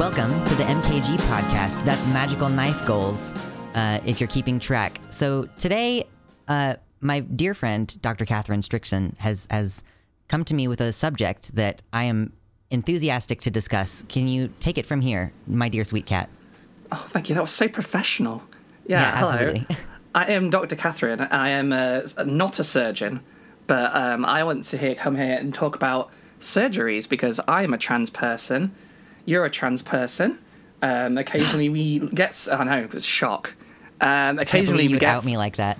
Welcome to the MKG podcast. That's Magical Knife Goals, uh, if you're keeping track. So today, uh, my dear friend, Dr. Catherine Strickson, has, has come to me with a subject that I am enthusiastic to discuss. Can you take it from here, my dear sweet cat? Oh, thank you. That was so professional. Yeah, Yeah, hello. absolutely. I am Dr. Catherine. I am uh, not a surgeon, but um, I want to here, come here and talk about surgeries because I am a trans person. You're a trans person. Um, occasionally we get. I know it was shock. Um, occasionally believe we you get. out me like that.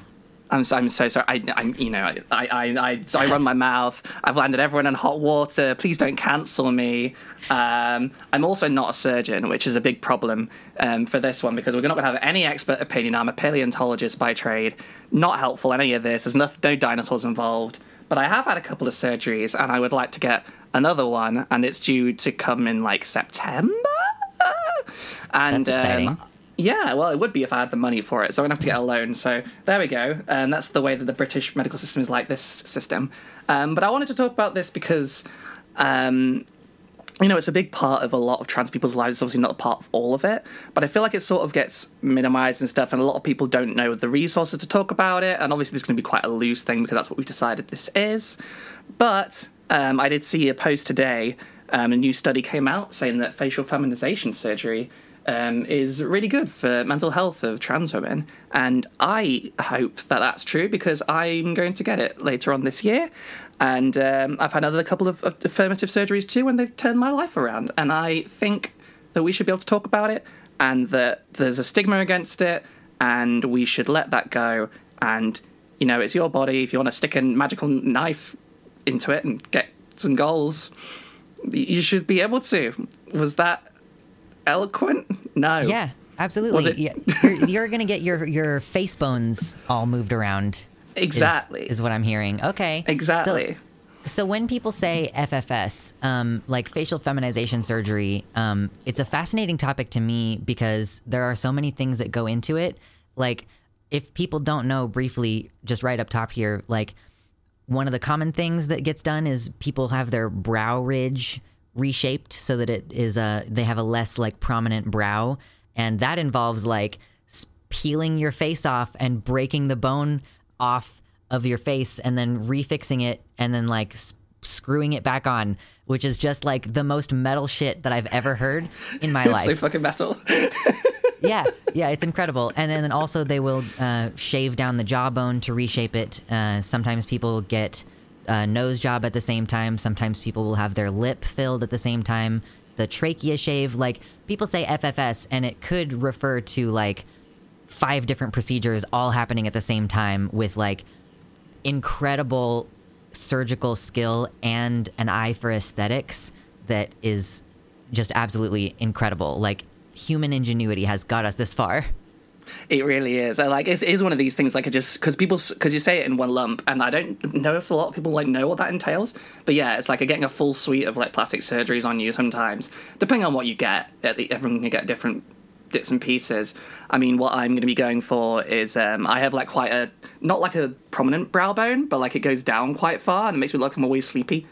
I'm so, I'm so sorry. I, I you know, I, I, I, I run my mouth. I've landed everyone in hot water. Please don't cancel me. Um, I'm also not a surgeon, which is a big problem um, for this one because we're not going to have any expert opinion. I'm a paleontologist by trade. Not helpful in any of this. There's no, no dinosaurs involved. But I have had a couple of surgeries, and I would like to get another one, and it's due to come in like September. And. Um, yeah, well, it would be if I had the money for it. So I'm gonna have to get a loan. So there we go. And that's the way that the British medical system is like this system. Um, but I wanted to talk about this because, um, you know, it's a big part of a lot of trans people's lives. It's obviously not a part of all of it, but I feel like it sort of gets minimized and stuff. And a lot of people don't know the resources to talk about it. And obviously, this is going to be quite a loose thing because that's what we've decided this is. But um, I did see a post today. Um, a new study came out saying that facial feminization surgery um, is really good for mental health of trans women. And I hope that that's true because I'm going to get it later on this year. And um, I've had another couple of, of affirmative surgeries too, and they've turned my life around. And I think that we should be able to talk about it and that there's a stigma against it, and we should let that go. And, you know, it's your body. If you want to stick a magical knife into it and get some goals, you should be able to. Was that eloquent? No. Yeah, absolutely. Was it- Yeah, you're, you're gonna get your your face bones all moved around. is- Exactly. is, what I'm hearing. Okay, Exactly. So, so when people say FFS, um, like facial feminization surgery, um, it's a fascinating topic to me because there are so many things that go into it. Like, if people don't know, briefly, just right up top here, like one of the common things that gets done is people have their brow ridge reshaped so that it is a they have a less like prominent brow and that involves like peeling your face off and breaking the bone off of your face and then refixing it and then like screwing it back on which is just like the most metal shit that I've ever heard in my life so fucking metal. yeah, yeah, it's incredible. And then also they will uh, shave down the jawbone to reshape it. Uh, sometimes people get a nose job at the same time. Sometimes people will have their lip filled at the same time. The trachea shave, like people say FFS, and it could refer to like five different procedures all happening at the same time with like incredible surgical skill and an eye for aesthetics that is just absolutely incredible. Like human ingenuity has got us this far. It really is. I like it is one of these things. Like I just because people because you say it in one lump, and I don't know if a lot of people like know what that entails. But yeah, it's like getting a full suite of like plastic surgeries on you. Sometimes, depending on what you get, everyone can get different bits and pieces. I mean, what I'm going to be going for is um, I have like quite a not like a prominent brow bone, but like it goes down quite far, and it makes me look like I'm always sleepy.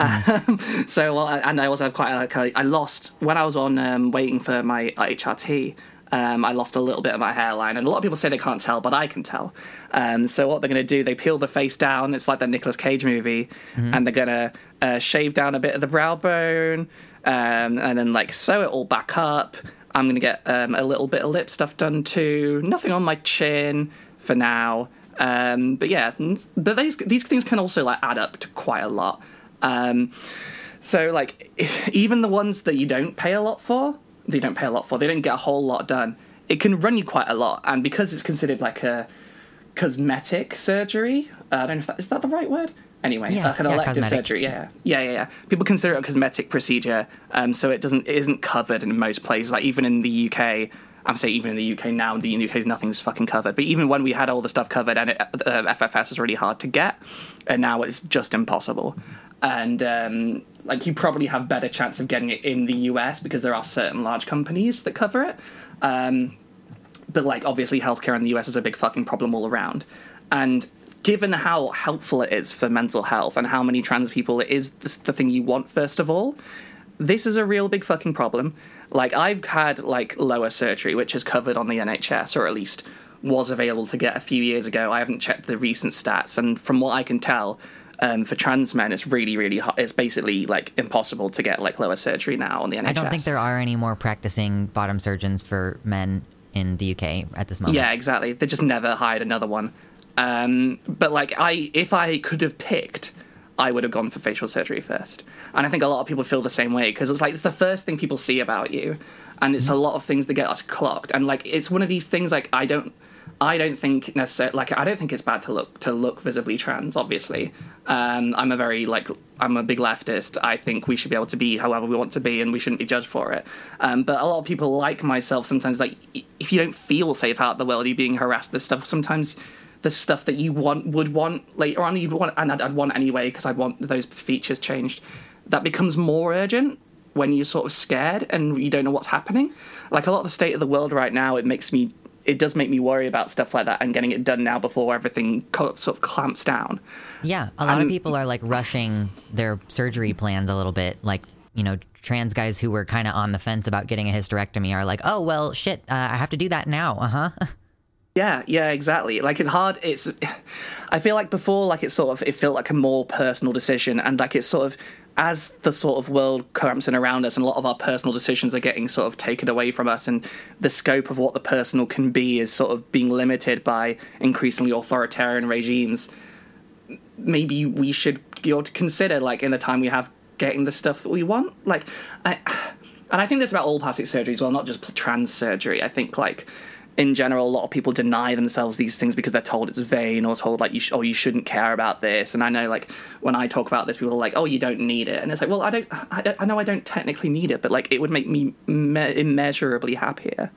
Um, so well, I- and I also have quite a, like I lost when I was on um, waiting for my HRT. Um, I lost a little bit of my hairline, and a lot of people say they can't tell, but I can tell. Um, so what they're going to do, they peel the face down. It's like that Nicolas Cage movie, and they're going to uh, shave down a bit of the brow bone, um, and then like sew it all back up. I'm going to get um, a little bit of lip stuff done too. Nothing on my chin for now. Um, but yeah, but these these things can also like add up to quite a lot. Um, so like even the ones that you don't pay a lot for, they don't pay a lot for, they don't get a whole lot done. It can run you quite a lot, and because it's considered like a cosmetic surgery, uh, I don't know if that is that the right word. Anyway, Yeah, like an yeah, elective cosmetic. surgery. Yeah, yeah, yeah, yeah. People consider it a cosmetic procedure, um, so it doesn't it isn't covered in most places. Like even in the UK, I'm saying even in the UK now, in the UK nothing's fucking covered. But even when we had all the stuff covered, and it, uh, FFS was really hard to get, and now it's just impossible. And um, like you probably have better chance of getting it in the US because there are certain large companies that cover it. Um, but like obviously healthcare in the US is a big fucking problem all around. And given how helpful it is for mental health and how many trans people it is the, the thing you want first of all, this is a real big fucking problem. Like I've had like lower surgery, which is covered on the NHS, or at least was available to get a few years ago. I haven't checked the recent stats, and from what I can tell, um, for trans men, it's really, really hard. It's basically like impossible to get like lower surgery now on the NHS. I don't think there are any more practicing bottom surgeons for men in the UK at this moment. Yeah, exactly. They just never hired another one. Um, but like I, if I could have picked, I would have gone for facial surgery first. And I think a lot of people feel the same way because it's like it's the first thing people see about you, and it's a lot of things that get us clocked. And like it's one of these things like I don't. I don't think necessarily like I don't think it's bad to look to look visibly trans. Obviously, um, I'm a very like I'm a big leftist. I think we should be able to be however we want to be, and we shouldn't be judged for it. Um, but a lot of people like myself sometimes like if you don't feel safe out the world, you're being harassed. This stuff sometimes the stuff that you want would want later on you'd want and I'd, I'd want anyway because I'd want those features changed. That becomes more urgent when you're sort of scared and you don't know what's happening. Like a lot of the state of the world right now, it makes me it does make me worry about stuff like that and getting it done now before everything sort of clamps down. Yeah, a lot um, of people are like rushing their surgery plans a little bit. Like, you know, trans guys who were kind of on the fence about getting a hysterectomy are like, oh, well, shit, uh, I have to do that now. Uh huh. Yeah, yeah, exactly. Like it's hard. It's. I feel like before, like it sort of it felt like a more personal decision, and like it's sort of as the sort of world collapsing around us, and a lot of our personal decisions are getting sort of taken away from us, and the scope of what the personal can be is sort of being limited by increasingly authoritarian regimes. Maybe we should you know, consider, like in the time we have, getting the stuff that we want. Like, I, and I think that's about all plastic surgery as well, not just trans surgery. I think like in general, a lot of people deny themselves these things because they're told it's vain or told like you sh- oh you shouldn't care about this. And I know like when I talk about this, people are like oh you don't need it, and it's like well I don't I, don't, I know I don't technically need it, but like it would make me me- immeasurably happier.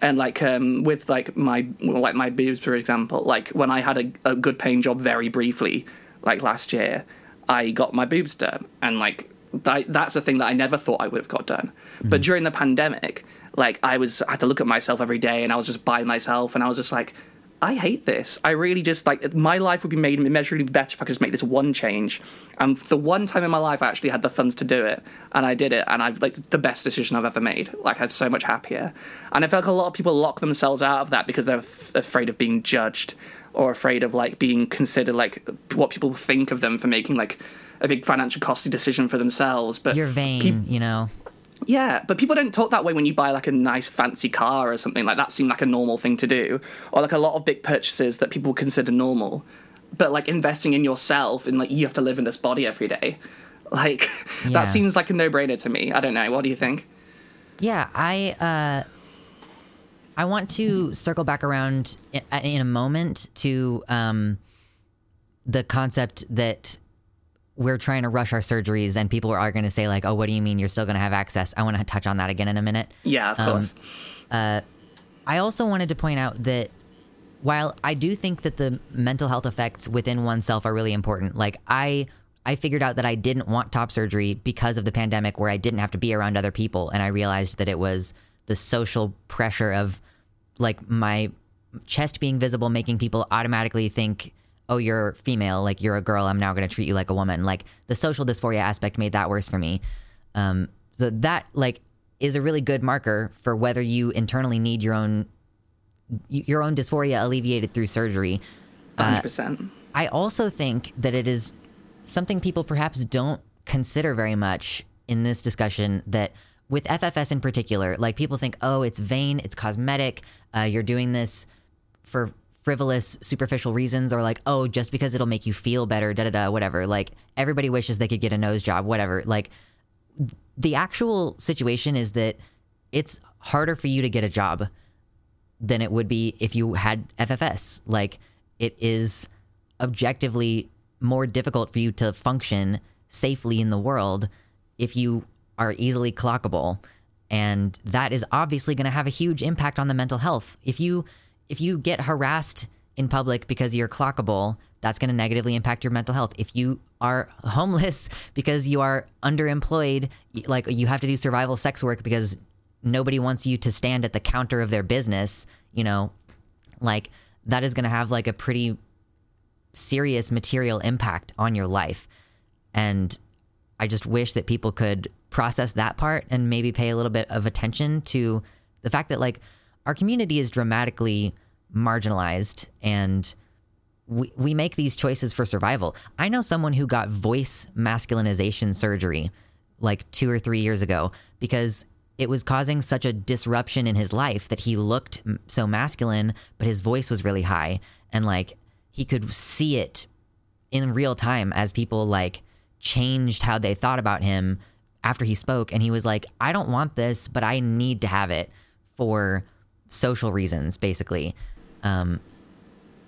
And like um, with like my like my boobs for example, like when I had a, a good paying job very briefly, like last year, I got my boobs done, and like that, that's a thing that I never thought I would have got done. Mm-hmm. But during the pandemic like I was I had to look at myself every day and I was just by myself and I was just like I hate this. I really just like my life would be made immeasurably better if I could just make this one change. And the one time in my life I actually had the funds to do it, and I did it, and I've like the best decision I've ever made. Like I'm so much happier. And I feel like a lot of people lock themselves out of that because they're f- afraid of being judged or afraid of like being considered like what people think of them for making like a big financial costly decision for themselves. But you're vain, pe- you know. Yeah, but people don't talk that way when you buy like a nice fancy car or something like that. Seem like a normal thing to do, or like a lot of big purchases that people consider normal. But like investing in yourself and like you have to live in this body every day, like yeah. that seems like a no-brainer to me. I don't know. What do you think? Yeah, I uh, I want to circle back around in, in a moment to um, the concept that we're trying to rush our surgeries and people are going to say like oh what do you mean you're still going to have access? I want to touch on that again in a minute. Yeah of um, course. uh, i also wanted to point out that while i do think that the mental health effects within oneself are really important like i i figured out that i didn't want top surgery because of the pandemic where i didn't have to be around other people and i realized that it was the social pressure of like my chest being visible making people automatically think oh, you're female, like you're a girl, I'm now going to treat you like a woman. Like the social dysphoria aspect made that worse for me. Um, so that like is a really good marker for whether you internally need your own your own dysphoria alleviated through surgery. 100%. Uh, I also think that it is something people perhaps don't consider very much in this discussion that with FFS in particular, like people think, oh, it's vain, it's cosmetic, uh, you're doing this for frivolous, superficial reasons, or like, oh, just because it'll make you feel better, da da da, whatever. Like everybody wishes they could get a nose job, whatever. Like the actual situation is that it's harder for you to get a job than it would be if you had FFS. Like it is objectively more difficult for you to function safely in the world if you are easily clockable. And that is obviously going to have a huge impact on the mental health. If you if you get harassed in public because you're clockable, that's going to negatively impact your mental health. If you are homeless because you are underemployed, like you have to do survival sex work because nobody wants you to stand at the counter of their business, you know, like that is going to have like a pretty serious material impact on your life. And I just wish that people could process that part and maybe pay a little bit of attention to the fact that like our community is dramatically marginalized and we, we make these choices for survival. I know someone who got voice masculinization surgery like two or three years ago because it was causing such a disruption in his life that he looked so masculine, but his voice was really high. And like he could see it in real time as people like changed how they thought about him after he spoke. And he was like, I don't want this, but I need to have it for social reasons, basically. Um,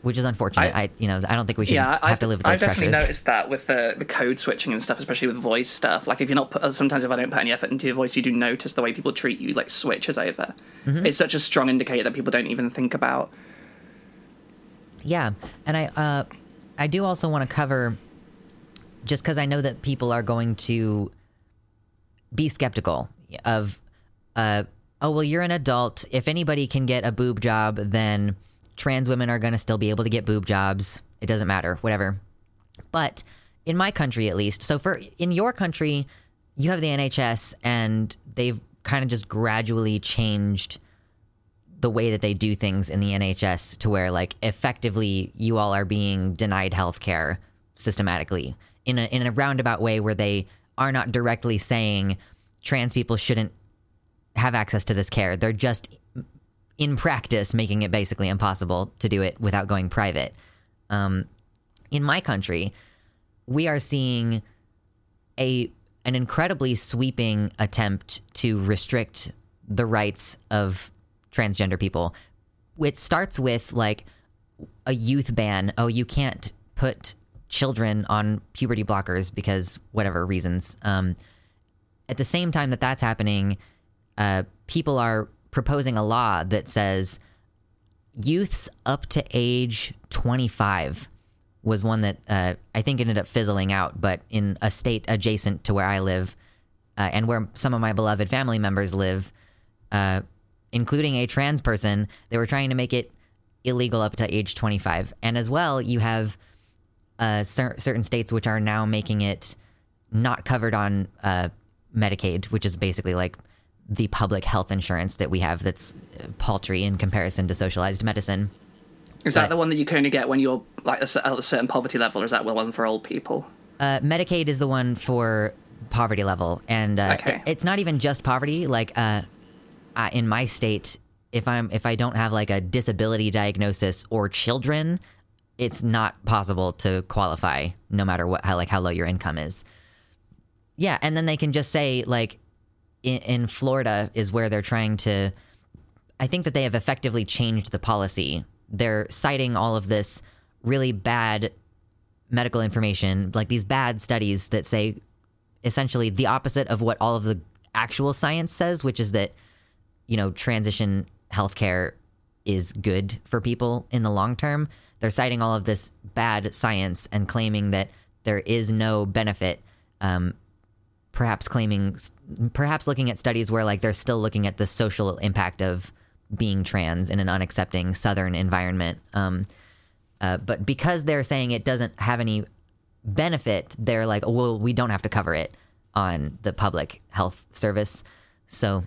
which is unfortunate. I, I, you know I don't think we should yeah, have I've, to live with those I've definitely pressures. noticed that with the, the code switching and stuff, especially with voice stuff. Like if you're not put, sometimes if I don't put any effort into your voice, you do notice the way people treat you like switches over. Mm-hmm. It's such a strong indicator that people don't even think about. Yeah, and I uh, I do also want to cover just because I know that people are going to be skeptical of uh, oh well you're an adult if anybody can get a boob job then trans women are going to still be able to get boob jobs. It doesn't matter, whatever. But in my country, at least, so for in your country, you have the NHS, and they've kind of just gradually changed the way that they do things in the NHS to where, like, effectively, you all are being denied health care systematically in a in a roundabout way where they are not directly saying trans people shouldn't have access to this care. They're just in practice making it basically impossible to do it without going private. Um, in my country, we are seeing a an incredibly sweeping attempt to restrict the rights of transgender people. It starts with like a youth ban. Oh, you can't put children on puberty blockers because whatever reasons. Um, at the same time that that's happening, uh, people are proposing a law that says youths up to age 25 was one that uh, I think ended up fizzling out, but in a state adjacent to where I live uh, and where some of my beloved family members live, uh, including a trans person, they were trying to make it illegal up to age 25. And as well, you have uh, cer- certain states which are now making it not covered on uh, Medicaid, which is basically like the public health insurance that we have that's paltry in comparison to socialized medicine. Is but, that the one that you can only get when you're like at a certain poverty level, or is that the one for old people? Uh, Medicaid is the one for poverty level, and uh, okay. it, it's not even just poverty. Like uh, in my state, if I'm if I don't have like a disability diagnosis or children, it's not possible to qualify, no matter what how like how low your income is. Yeah, and then they can just say like in, in Florida is where they're trying to. I think that they have effectively changed the policy. They're citing all of this really bad medical information, like these bad studies that say essentially the opposite of what all of the actual science says, which is that, you know, transition healthcare is good for people in the long term. They're citing all of this bad science and claiming that there is no benefit um, perhaps claiming perhaps looking at studies where like they're still looking at the social impact of being trans in an unaccepting southern environment. Um, uh, but because they're saying it doesn't have any benefit they're like well we don't have to cover it on the public health service. So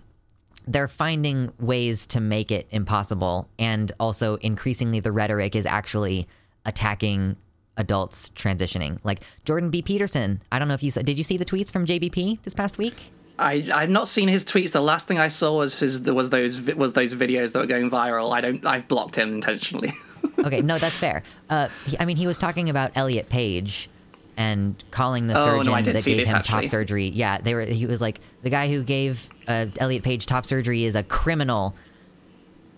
they're finding ways to make it impossible and also increasingly the rhetoric is actually attacking adults transitioning. Like Jordan B. Peterson. I don't know if you saw, did you see the tweets from JBP this past week? I I've not seen his tweets. The last thing I saw was his was those was those videos that were going viral. I don't. I've blocked him intentionally. okay, no, that's fair. Uh, he, I mean, he was talking about Elliot Page and calling the oh, surgeon no, that gave him actually. top surgery. Yeah, they were. He was like the guy who gave uh, Elliot Page top surgery is a criminal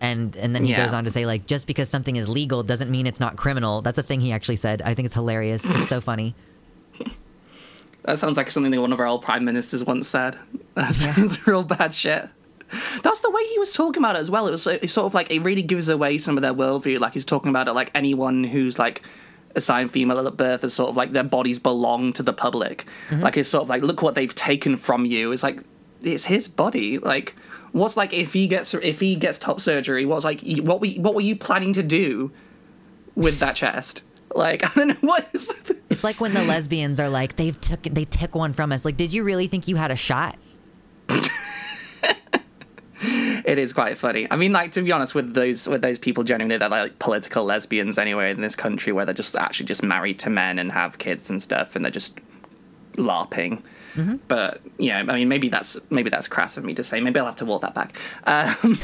and and then he yeah. goes on to say like just because something is legal doesn't mean it's not criminal. That's a thing he actually said. I think it's hilarious. It's so funny. That sounds like something that one of our old prime ministers once said. That sounds yeah. real bad shit. That's the way he was talking about it as well. It was it's sort of like it really gives away some of their worldview. Like he's talking about it like anyone who's like assigned female at birth as sort of like their bodies belong to the public. Mm-hmm. Like it's sort of like look what they've taken from you. It's like it's his body. Like What's like if he gets if he gets top surgery? What's like what were what were you planning to do with that chest? Like I don't know what is. This? It's like when the lesbians are like they've took they took one from us. Like, did you really think you had a shot? it is quite funny. I mean, like to be honest with those with those people, genuinely, they're like political lesbians anyway in this country, where they're just actually just married to men and have kids and stuff, and they're just larping. Mm-hmm. But yeah, I mean, maybe that's maybe that's crass of me to say. Maybe I'll have to walk that back. Um,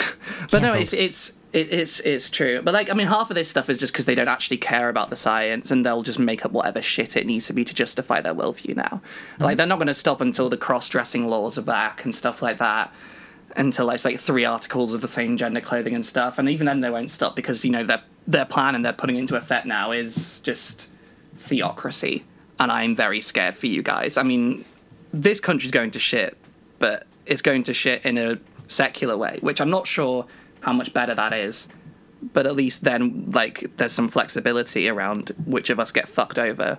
but no, it's it's it, it's it's true. But like, I mean, half of this stuff is just because they don't actually care about the science, and they'll just make up whatever shit it needs to be to justify their worldview. Now, mm-hmm. like they're not going to stop until the cross-dressing laws are back and stuff like that. Until it's like three articles of the same gender clothing and stuff, and even then they won't stop because you know their their plan and they're putting into effect now is just theocracy and I'm very scared for you guys. I mean, this country's going to shit, but it's going to shit in a secular way, which I'm not sure how much better that is. But at least then, like, there's some flexibility around which of us get fucked over.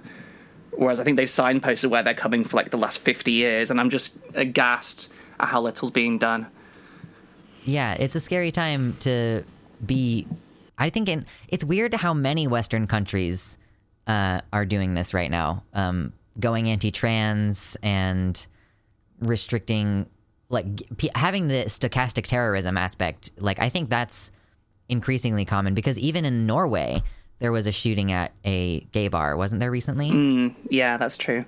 Whereas I think they've signposted where they're coming for like the last 50 years, and I'm just aghast at how little's being done. Yeah, it's a scary time to be. I think in, it's weird how many Western countries uh, are doing this right now, um, going anti-trans and restricting, like p- having the stochastic terrorism aspect. Like I think that's increasingly common because even in Norway, there was a shooting at a gay bar, wasn't there recently? Mm, yeah, that's true.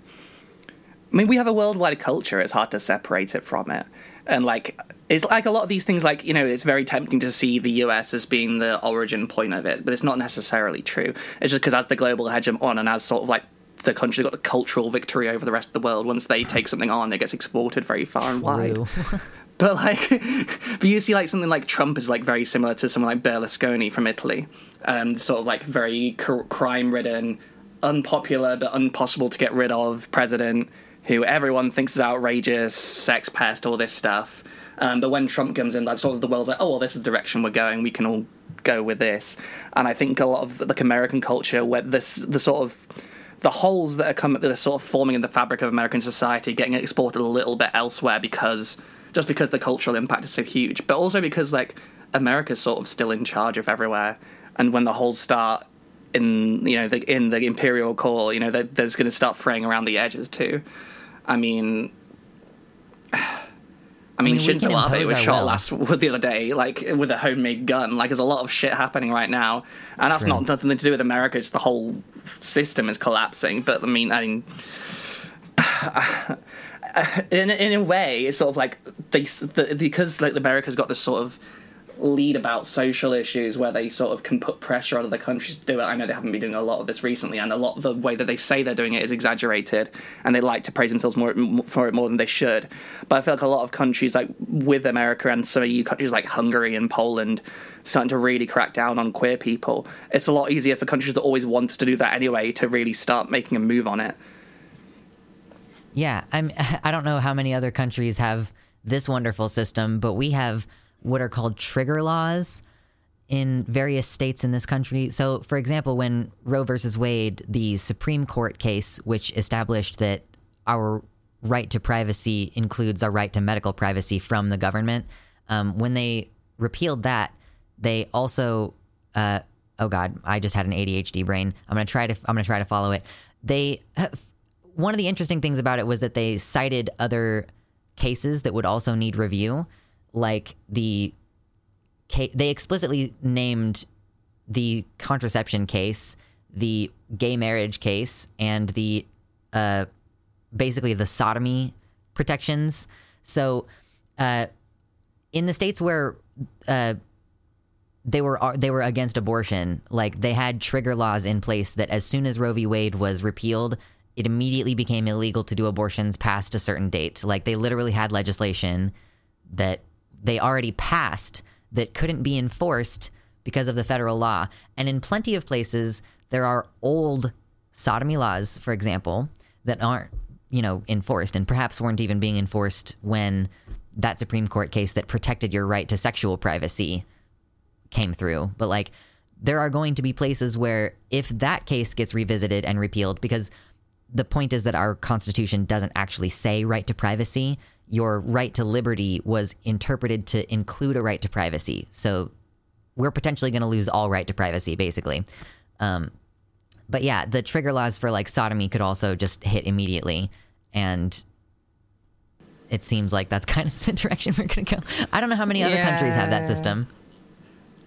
I mean, we have a worldwide culture. It's hard to separate it from it. And like, it's like a lot of these things. Like, you know, it's very tempting to see the US as being the origin point of it, but it's not necessarily true. It's just because as the global hegemon and as sort of like the country got the cultural victory over the rest of the world, once they take something on, it gets exported very far and wide. but like, but you see like something like Trump is like very similar to someone like Berlusconi from Italy, um, sort of like very crime-ridden, unpopular but impossible to get rid of president who everyone thinks is outrageous, sex pest, all this stuff. Um, but when Trump comes in, that's sort of the world's like, oh, well, this is the direction we're going. We can all go with this. And I think a lot of like American culture, where this the sort of the holes that are coming, that are sort of forming in the fabric of American society, getting exported a little bit elsewhere because just because the cultural impact is so huge, but also because like America's sort of still in charge of everywhere. And when the holes start in you know the, in the imperial core, you know, there's going to start fraying around the edges too. I mean, I mean, I mean Shinzo Abe was shot will. last the other day, like with a homemade gun. Like, there's a lot of shit happening right now, and that's True. not nothing to do with America. It's the whole system is collapsing. But I mean, I mean, in in a way, it's sort of like they the, because like America's got this sort of lead about social issues where they sort of can put pressure on other countries to do it. I know they haven't been doing a lot of this recently, and a lot of the way that they say they're doing it is exaggerated, and they like to praise themselves more for it more than they should. But I feel like a lot of countries, like with America and some EU countries like Hungary and Poland, starting to really crack down on queer people. It's a lot easier for countries that always want to do that anyway to really start making a move on it. Yeah, I'm. I don't know how many other countries have this wonderful system, but we have what are called trigger laws in various states in this country. So, for example, when Roe versus Wade, the Supreme Court case, which established that our right to privacy includes our right to medical privacy from the government, um, when they repealed that, they also, uh, oh God, I just had an ADHD brain. I'm gonna try to, I'm gonna try to follow it. They, one of the interesting things about it was that they cited other cases that would also need review like the they explicitly named the contraception case, the gay marriage case, and the uh, basically the sodomy protections. So, uh, in the states where uh, they were uh, they were against abortion, like they had trigger laws in place that as soon as Roe v. Wade was repealed, it immediately became illegal to do abortions past a certain date. Like they literally had legislation that they already passed that couldn't be enforced because of the federal law. And in plenty of places, there are old sodomy laws, for example, that aren't, you know, enforced and perhaps weren't even being enforced when that Supreme Court case that protected your right to sexual privacy came through. But like, there are going to be places where if that case gets revisited and repealed, because the point is that our Constitution doesn't actually say right to privacy your right to liberty was interpreted to include a right to privacy. So we're potentially going to lose all right to privacy, basically. Um, but yeah, the trigger laws for like sodomy could also just hit immediately, and it seems like that's kind of the direction we're going to go. I don't know how many other countries have that system.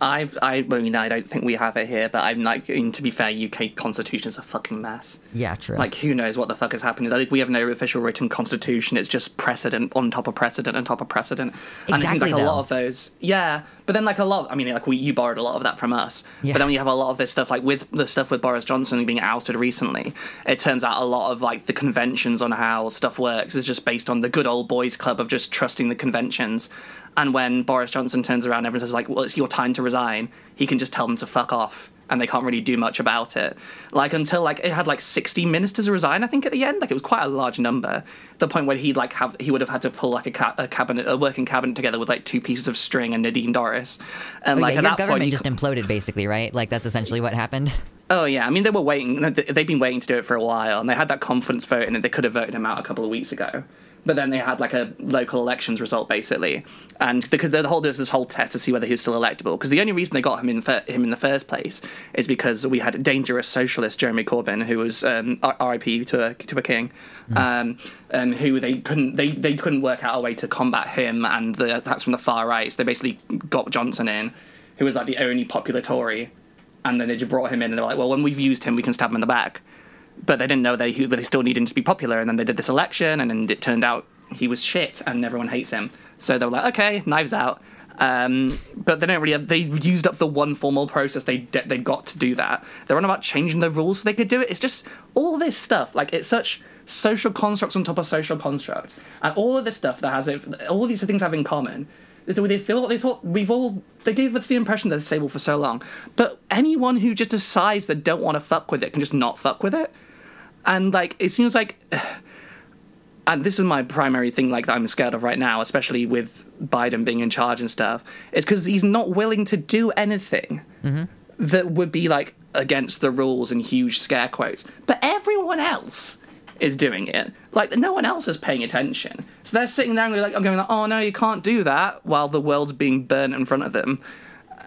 I've, I, I mean, I don't think we have it here, but I'm like, to be fair, UK constitution is a fucking mess. Yeah, true. Like, who knows what the fuck is happening? Like, we have no official written constitution. It's just precedent on top of precedent on top of precedent. And it seems Exactly, like a lot of those. Yeah, but then like a lot. I mean, like we, you borrowed a lot of that from us. Yeah. But then we have a lot of this stuff, like with the stuff with Boris Johnson being ousted recently. It turns out a lot of like the conventions on how stuff works is just based on the good old boys club of just trusting the conventions. And when Boris Johnson turns around, everyone says like, "Well, it's your time to resign." He can just tell them to fuck off, and they can't really do much about it. Like until like it had like sixty ministers resign, I think at the end, like it was quite a large number. The point where he'd like have he would have had to pull like a, ca- a cabinet, a working cabinet together with like two pieces of string and Nadine Dorries, and Oh, like yeah, at your that government point, just imploded, basically, right? Like that's essentially what happened. Oh yeah, I mean they were waiting. They've been waiting to do it for a while, and they had that confidence vote, and they could have voted him out a couple of weeks ago. But then they had like a local elections result basically, and because the whole there's this whole test to see whether he was still electable. Because the only reason they got him in him in the first place is because we had dangerous socialist Jeremy Corbyn, who was um, R.I.P. to a to a king, um, and who they couldn't they, they couldn't work out a way to combat him and the attacks from the far right. So they basically got Johnson in, who was like the only popular Tory and then they just brought him in and they were like, well, when we've used him, we can stab him in the back. But they didn't know they, they still needed to be popular. And then they did this election, and then it turned out he was shit, and everyone hates him. So they were like, okay, knives out. Um, but they don't really. Have, they used up the one formal process they de- they got to do that. They're on about changing the rules so they could do it. It's just all this stuff. Like it's such social constructs on top of social constructs, and all of this stuff that has it. All these things have in common is that they feel they thought we've all they gave us the impression they're disabled for so long. But anyone who just decides they don't want to fuck with it can just not fuck with it. And like it seems like and this is my primary thing like that I'm scared of right now, especially with Biden being in charge and stuff, is because he's not willing to do anything mm-hmm. that would be like against the rules and huge scare quotes. But everyone else is doing it. Like no one else is paying attention. So they're sitting there and they're like, I'm going, like, oh no, you can't do that while the world's being burnt in front of them.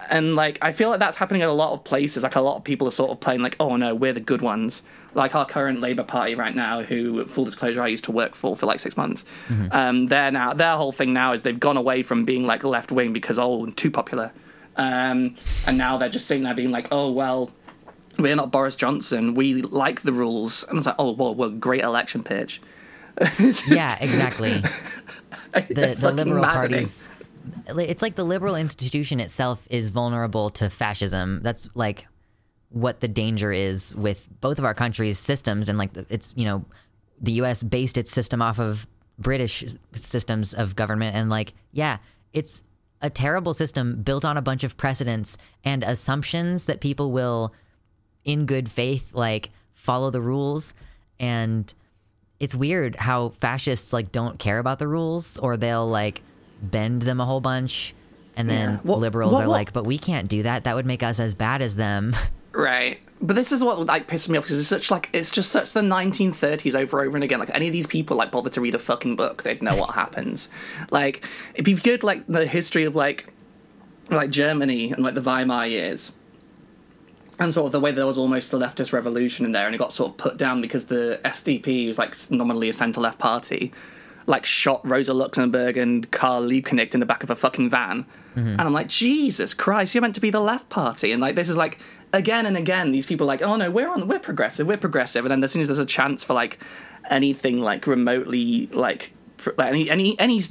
And like I feel like that's happening at a lot of places. Like a lot of people are sort of playing like, oh no, we're the good ones. Like our current Labour Party right now, who full disclosure I used to work for for like six months. Um, they're now their whole thing now is they've gone away from being like left wing because oh too popular, um, and now they're just sitting there being like, oh well, we're not Boris Johnson. We like the rules. And it's like, oh well, well great election pitch. Yeah, exactly. the the liberal parties it's like the liberal institution itself is vulnerable to fascism that's like what the danger is with both of our countries systems and like the, it's you know the US based its system off of British systems of government and like yeah it's a terrible system built on a bunch of precedents and assumptions that people will in good faith like follow the rules and it's weird how fascists like don't care about the rules or they'll like bend them a whole bunch and then Yeah. Well, liberals what- are like but we can't do that that would make us as bad as them Right. But this is what like pisses me off because it's such like it's just such the 1930s over and over and again. Like any of these people like bother to read a fucking book, they'd know what happens. Like if you've heard like the history of like like Germany and like the Weimar years, and sort of the way there was almost a leftist revolution in there, and it got sort of put down because the SDP was like nominally a centre left party, like shot Rosa Luxemburg and Karl Liebknecht in the back of a fucking van, mm-hmm. and I'm like, Jesus Christ, you're meant to be the left party, and like this is like again and again these people are like, oh no, we're on, we're progressive, we're progressive, and then as soon as there's a chance for like anything like remotely like pr- like any any any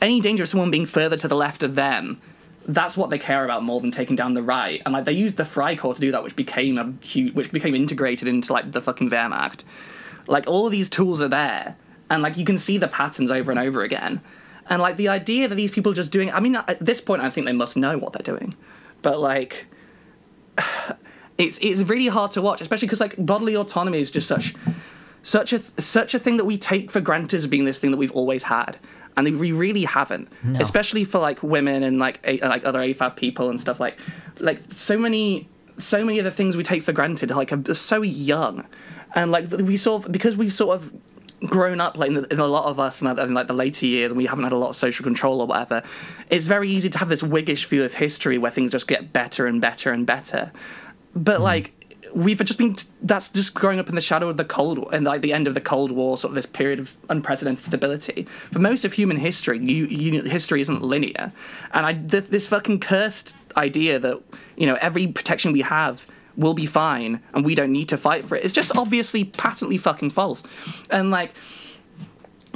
any danger of someone being further to the left of them that's what they care about more than taking down the right. And like they used the Freikorps to do that, which became a huge, which became integrated into like the fucking Wehrmacht. Like all of these tools are there, and like you can see the patterns over and over again. And like the idea that these people are just doing, I mean, at this point, I think they must know what they're doing, but like. It's it's really hard to watch, especially because like bodily autonomy is just such such a such a thing that we take for granted as being this thing that we've always had, and we really haven't. Especially for like women and like a, like other AFAB people and stuff like like so many so many of the things we take for granted like are so young, and like we sort of because we've sort of grown up like in, the, in a lot of us in, in like the later years and we haven't had a lot of social control or whatever it's very easy to have this whiggish view of history where things just get better and better and better. But mm-hmm. like we've just been that's just growing up in the shadow of the cold war and like the end of the cold war sort of this period of unprecedented stability. For most of human history you, you history isn't linear. And i this, this fucking cursed idea that you know every protection we have will be fine and we don't need to fight for it is just obviously patently fucking false. And like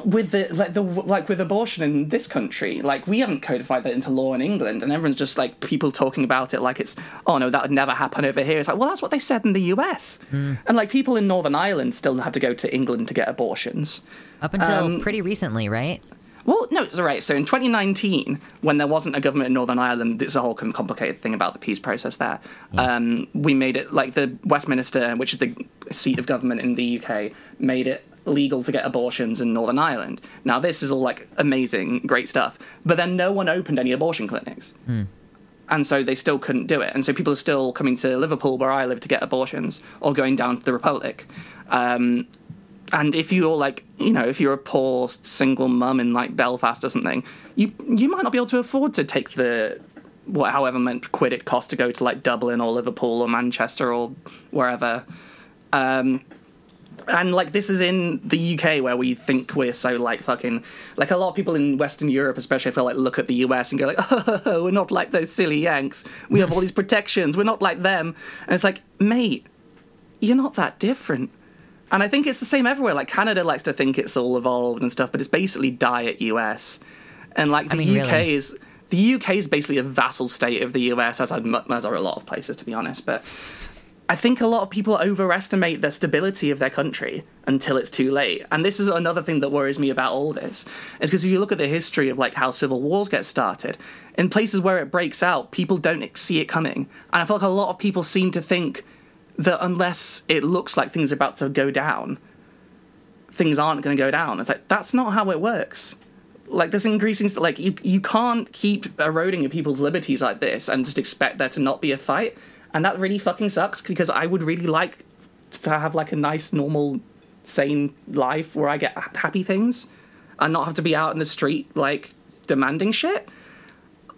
with the like the like with abortion in this country, like we haven't codified that into law in England, and everyone's just like people talking about it like it's oh no that would never happen over here. It's like well that's what they said in the U.S. Mm. and like people in Northern Ireland still had to go to England to get abortions up until um, pretty recently, right? Well, no, it's all right. So in 2019, when there wasn't a government in Northern Ireland, it's a whole complicated thing about the peace process there. Yeah. Um, we made it like the Westminster, which is the seat of government in the UK, made it legal to get abortions in Northern Ireland. Now, this is all like amazing, great stuff. But then no one opened any abortion clinics. Mm. And so they still couldn't do it. And so people are still coming to Liverpool, where I live, to get abortions, or going down to the Republic. Um, and if you're like, you know, if you're a poor single mum in like Belfast or something, you you might not be able to afford to take the what, however much quid it costs to go to like Dublin or Liverpool or Manchester or wherever. Um, and like this is in the UK where we think we're so like fucking like a lot of people in Western Europe, especially, I feel like look at the US and go like, oh, we're not like those silly Yanks. We have all these protections. We're not like them. And it's like, mate, you're not that different. And I think it's the same everywhere. Like Canada likes to think it's all evolved and stuff, but it's basically diet US. And like the I mean, UK really? is the UK is basically a vassal state of the US, as, I, as are a lot of places, to be honest. But I think a lot of people overestimate the stability of their country until it's too late. And this is another thing that worries me about all this. Is because if you look at the history of like how civil wars get started, in places where it breaks out, people don't see it coming. And I feel like a lot of people seem to think that unless it looks like things are about to go down, things aren't going to go down. It's like that's not how it works. Like there's increasing like you you can't keep eroding people's liberties like this and just expect there to not be a fight and that really fucking sucks because I would really like to have like a nice, normal, sane life where I get happy things and not have to be out in the street like demanding shit.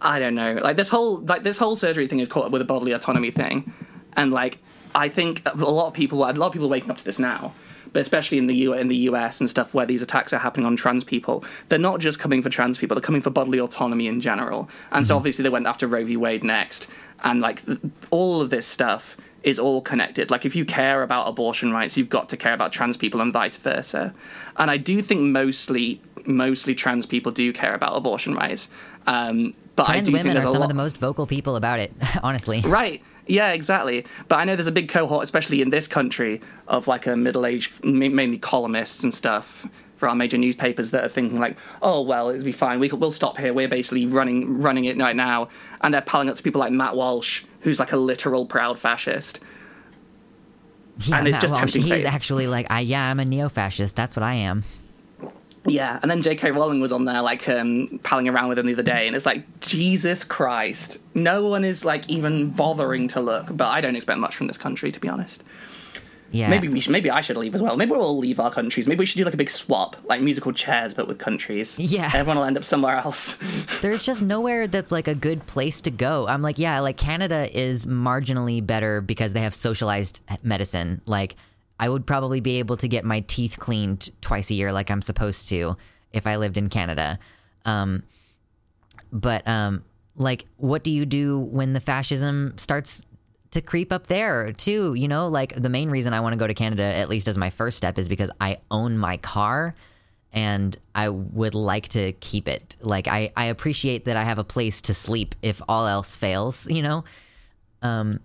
I don't know. Like this whole like this whole surgery thing is caught up with a bodily autonomy thing, and like I think a lot of people, a lot of people waking up to this now, but especially in the U in the US and stuff where these attacks are happening on trans people, they're not just coming for trans people; they're coming for bodily autonomy in general. And mm-hmm. so obviously they went after Roe v. Wade next, and like th- all of this stuff is all connected. Like if you care about abortion rights, you've got to care about trans people and vice versa. And I do think mostly mostly trans people do care about abortion rights. Um, but trans I do women think are some lot... of the most vocal people about it, honestly. Right. Yeah, exactly. But I know there's a big cohort, especially in this country, of like a middle-aged, mainly columnists and stuff for our major newspapers that are thinking like, oh well, it'll be fine. We, will stop here. We're basically running running it right now, and they're piling up to people like Matt Walsh, who's like a literal proud fascist. Yeah, and it's Matt just Walsh, he's fate. actually like, I yeah, I'm a neo-fascist. That's what I am. Yeah, and then J.K. Rowling was on there like um, palling around with him the other day, and it's like Jesus Christ, no one is like even bothering to look. But I don't expect much from this country, to be honest. Yeah. Maybe we should. Maybe I should leave as well. Maybe we'll all leave our countries. Maybe we should do like a big swap, like musical chairs, but with countries. Yeah. Everyone will end up somewhere else. There's just nowhere that's like a good place to go. I'm like, yeah, like Canada is marginally better because they have socialized medicine. Like, I would probably be able to get my teeth cleaned twice a year, like I'm supposed to, if I lived in Canada. Um, but um, like, what do you do when the fascism starts to creep up there too. You know, like the main reason I want to go to Canada, at least as my first step, is because I own my car and I would like to keep it. Like I, I appreciate that I have a place to sleep if all else fails, you know? Um,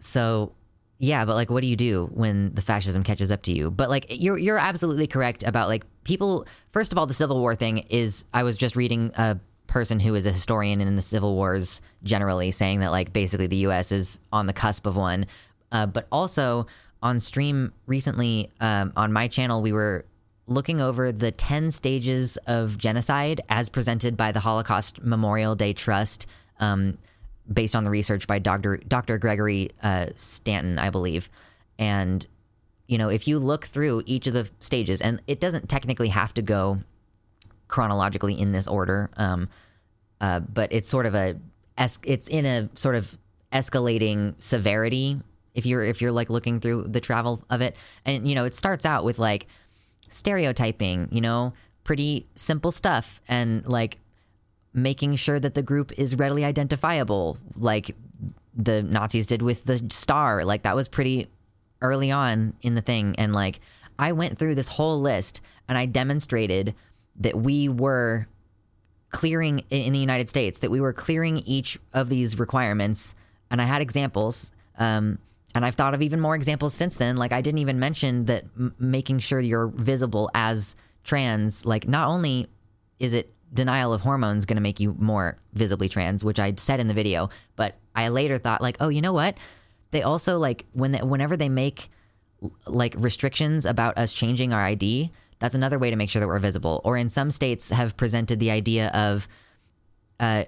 so yeah, but like what do you do when the fascism catches up to you? But like you're you're absolutely correct about like people first of all the Civil War thing is I was just reading a person who is a historian in the civil wars generally saying that like basically the us is on the cusp of one. Uh, but also on stream recently um, on my channel we were looking over the 10 stages of genocide as presented by the holocaust memorial day trust um, based on the research by dr dr gregory uh, stanton i believe. And you know if you look through each of the stages and it doesn't technically have to go chronologically in this order. Um, uh, but it's sort of a it's in a sort of escalating severity if you're if you're like looking through the travel of it and you know it starts out with like stereotyping you know pretty simple stuff and like making sure that the group is readily identifiable like the nazis did with the star like that was pretty early on in the thing and like i went through this whole list and i demonstrated that we were clearing in the united states that we were clearing each of these requirements and i had examples um, and I've thought of even more examples since then. Like I didn't even mention that m- making sure you're visible as trans, like not only is it denial of hormones going to make you more visibly trans, which I said in the video, but I later thought like, oh, you know what? They also like when they, whenever they make like restrictions about us changing our ID, that's another way to make sure that we're visible. Or in some states have presented the idea of uh,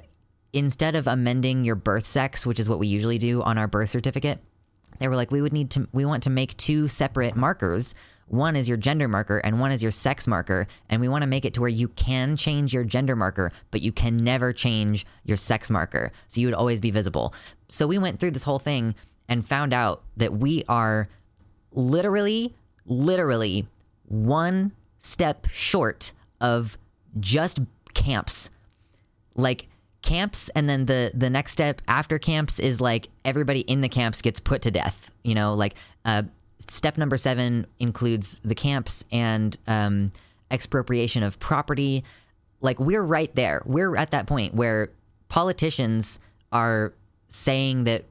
instead of amending your birth sex, which is what we usually do on our birth certificate, they were like, we would need to, we want to make two separate markers. One is your gender marker and one is your sex marker. And we want to make it to where you can change your gender marker, but you can never change your sex marker. So you would always be visible. So we went through this whole thing and found out that we are literally, literally one step short of just camps. Like, camps and then the the next step after camps is like everybody in the camps gets put to death you know? Like uh, step number seven includes the camps and um, expropriation of property. Like we're right there. We're at that point where politicians are saying that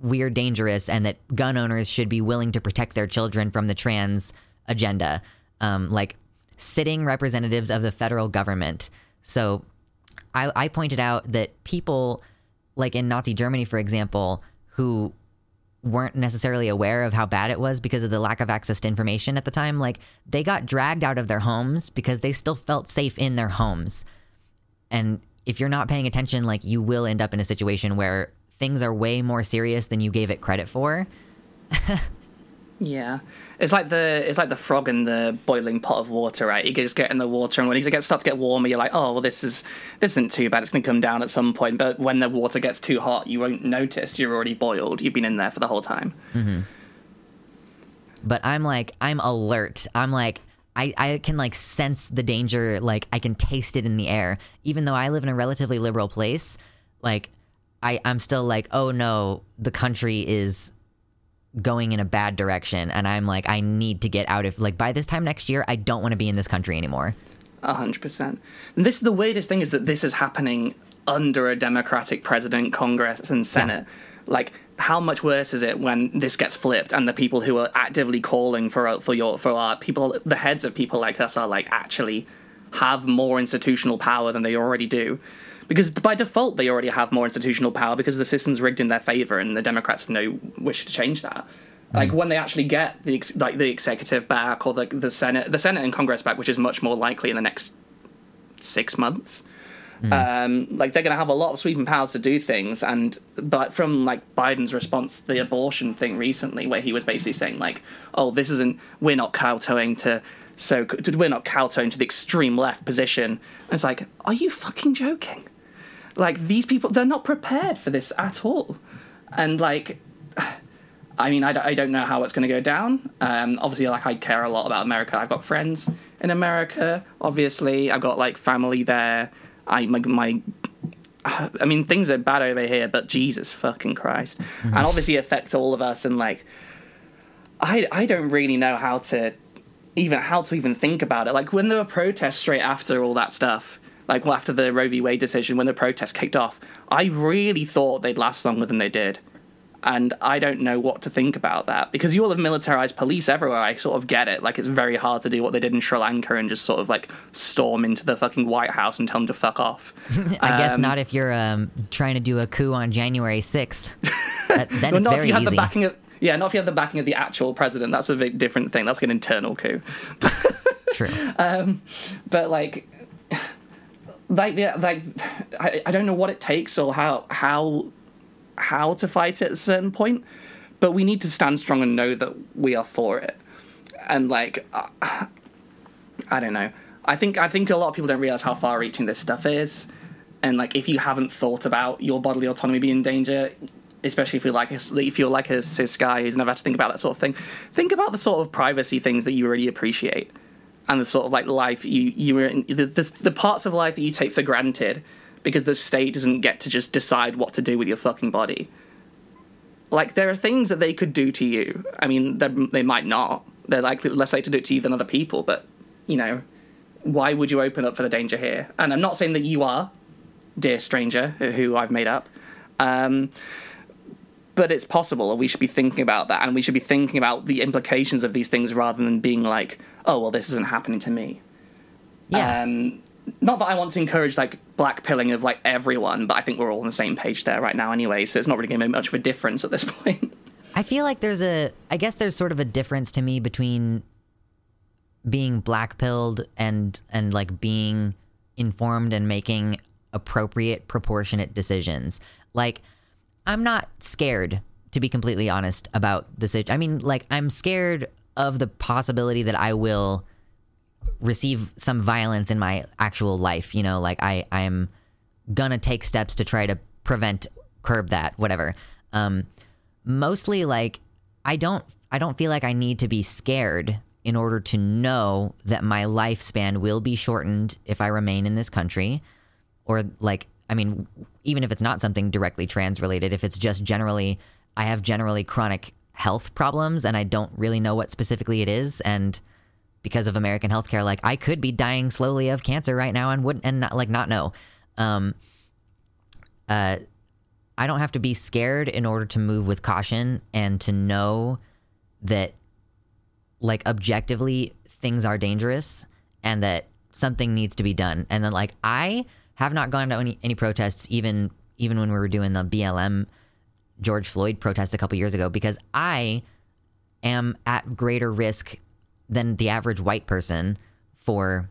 we're dangerous and that gun owners should be willing to protect their children from the trans agenda um, like sitting representatives of the federal government so I, I pointed out that people, like in Nazi Germany, for example, who weren't necessarily aware of how bad it was because of the lack of access to information at the time, like they got dragged out of their homes because they still felt safe in their homes. And if you're not paying attention, like you will end up in a situation where things are way more serious than you gave it credit for. Yeah, it's like the it's like the frog in the boiling pot of water, right? You just get in the water, and when it starts to get warmer, you're like, oh, well, this is this isn't too bad. It's going to come down at some point. But when the water gets too hot, you won't notice. You're already boiled. You've been in there for the whole time. Mm-hmm. But I'm like, I'm alert. I'm like, I, I can like sense the danger. Like I can taste it in the air. Even though I live in a relatively liberal place, like I I'm still like, oh no, the country is going in a bad direction and i'm like i need to get out of like by this time next year i don't want to be in this country anymore A hundred percent. And this the weirdest thing is that this is happening under a Democratic president, Congress, and Senate. Like, how much worse is it when this gets flipped and the people who are actively calling for uh, for your for our people, the heads of people like us, are like actually have more institutional power than they already do. Because by default, they already have more institutional power because the system's rigged in their favor, and the Democrats have no wish to change that. Like when they actually get the ex- like the executive back or the the Senate, the Senate and Congress back, which is much more likely in the next six months. Um, like they're going to have a lot of sweeping powers to do things, and but from like Biden's response to the abortion thing recently, where he was basically saying like, "Oh, this isn't we're not kowtowing to so we're not kowtowing to the extreme left position." And it's like, are you fucking joking? Like these people, they're not prepared for this at all, and like. I mean, I, don't- know how it's going to go down. Um, obviously, like I care a lot about America. I've got friends in America. Obviously, I've got like family there. I my, my I mean, things are bad over here, but Jesus fucking Christ, and obviously affects all of us. And like, I I don't really know how to even how to even think about it. Like when there were protests straight after all that stuff, like well, after the Roe v. Wade decision, when the protests kicked off, I really thought they'd last longer than they did. And I don't know what to think about that because you all have militarized police everywhere. I sort of get it. Like it's very hard to do what they did in Sri Lanka and just sort of like storm into the fucking White House and tell them to fuck off. i guess Um, not if you're um, trying to do a coup on january 6th That- then Well, it's not if you have easy the backing of yeah, not if you have the backing of the actual president. That's a bit different thing. That's like an internal coup. true but like like yeah like I, I don't know what it takes or how how how to fight it at a certain point but we need to stand strong and know that we are for it. And like uh, i don't know. I think i think a lot of people don't realize how far reaching this stuff is. And like if you haven't thought about your bodily autonomy being in danger especially if you're like a, if you're like a cis guy who's never had to think about that sort of thing. Think about the sort of privacy things that you really appreciate, and the sort of like life you you were in, the, the the parts of life that you take for granted because the state doesn't get to just decide what to do with your fucking body. Like there are things that they could do to you. I mean, they might not. They're likely less likely to do it to you than other people, but you know, why would you open up for the danger here? And I'm not saying that you are, dear stranger, who I've made up. Um, but it's possible, and we should be thinking about that, and we should be thinking about the implications of these things rather than being like, "Oh, well, this isn't happening to me." Yeah. Um, not that I want to encourage like black pilling of like everyone, but I think we're all on the same page there right now anyway, so it's not really going to make much of a difference at this point. I feel like there's a, I guess there's sort of a difference to me between being black pilled and and like being informed and making appropriate proportionate decisions. Like I'm not scared to be completely honest about the I mean like I'm scared of the possibility that I will receive some violence in my actual life, you know, like I I'm gonna take steps to try to prevent curb that whatever. Um mostly like I don't I don't feel like I need to be scared in order to know that my lifespan will be shortened if I remain in this country. Or, like, I mean, even if it's not something directly trans related, if it's just generally, I have generally chronic health problems and I don't really know what specifically it is. And because of American healthcare, like, I could be dying slowly of cancer right now and wouldn't, and not, like, not know. Um, uh, I don't have to be scared in order to move with caution and to know that like objectively things are dangerous and that something needs to be done. And then like I have not gone to any any protests even even when we were doing the BLM George Floyd protests a couple years ago because I am at greater risk than the average white person for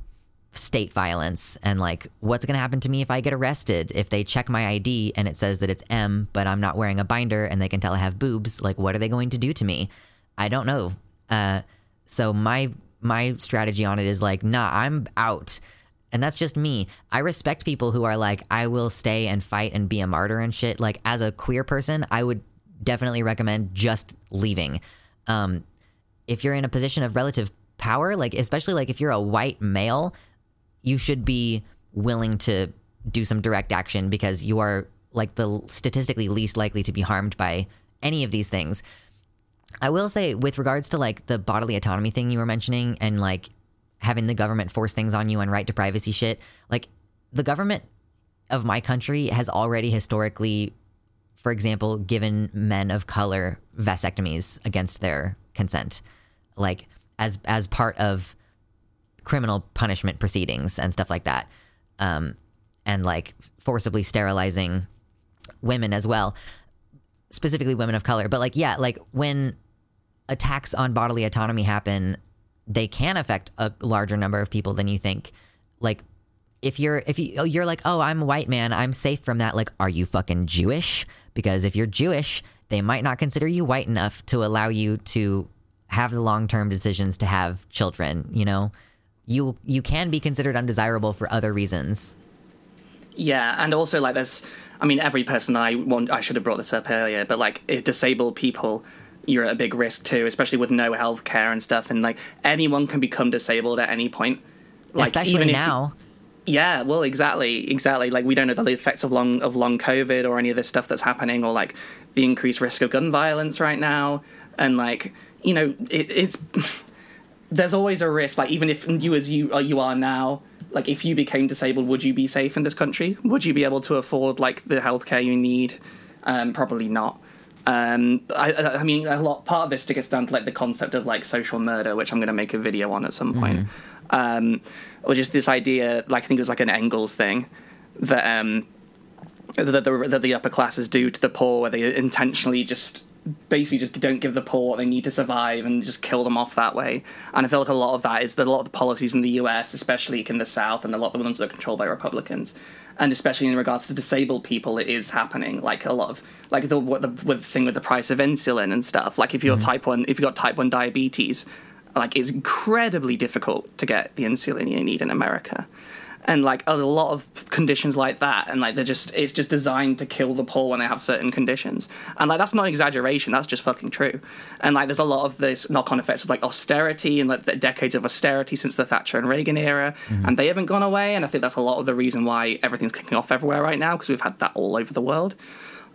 state violence and like what's going to happen to me if I get arrested if they check my ID and it says that it's M but I'm not wearing a binder and they can tell I have boobs like what are they going to do to me I don't know uh so my my strategy on it is like, nah, I'm out. And that's just me. I respect people who are like, I will stay and fight and be a martyr and shit. Like as a queer person, I would definitely recommend just leaving. Um, if you're in a position of relative power, like especially like if you're a white male, you should be willing to do some direct action because you are like the statistically least likely to be harmed by any of these things. I will say, with regards to like the bodily autonomy thing you were mentioning and like having the government force things on you and right to privacy shit, like the government of my country has already historically, for example, given men of color vasectomies against their consent, like as as part of criminal punishment proceedings and stuff like that, um, and like forcibly sterilizing women as well specifically women of color. But like, yeah, like when attacks on bodily autonomy happen, they can affect a larger number of people than you think. Like, if you're if you oh, you're like, oh, I'm a white man, I'm safe from that. Like, are you fucking Jewish? Because if you're Jewish, they might not consider you white enough to allow you to have the long term decisions to have children. You know, you you can be considered undesirable for other reasons. Yeah, and also like there's I mean, every person I want, I should have brought this up earlier, but like disabled people, you're at a big risk too, especially with no health care and stuff. And like anyone can become disabled at any point. Like, especially now. You, yeah, well, exactly, exactly. Like we don't know the effects of long of long COVID or any of this stuff that's happening, or like the increased risk of gun violence right now, and like you know, it, it's there's always a risk. Like even if you as you uh, you are now, like if you became disabled would you be safe in this country would you be able to afford like the healthcare you need um, probably not um, I, I, mean a lot part of this gets down to like the concept of like social murder which i'm going to make a video on at some point mm-hmm. um, or just this idea like i think it was like an engels thing that um that the, that the upper classes do to the poor where they intentionally just basically just don't give the poor what they need to survive and just kill them off that way. And I feel like a lot of that is that a lot of the policies in the US, especially in the South, and a lot of the ones that are controlled by Republicans, and especially in regards to disabled people, it is happening. Like a lot of like the what the, the thing with the price of insulin and stuff. Like if you're mm-hmm. type one, if you've got type one diabetes, like it's incredibly difficult to get the insulin you need in America. And like a lot of conditions like that and like they're just it's just designed to kill the poor when they have certain conditions. And like that's not an exaggeration that's just fucking true. And like there's a lot of this knock-on effects of like austerity and like the decades of austerity since the thatcher and reagan era mm-hmm. and they haven't gone away and i think that's a lot of the reason why everything's kicking off everywhere right now because we've had that all over the world.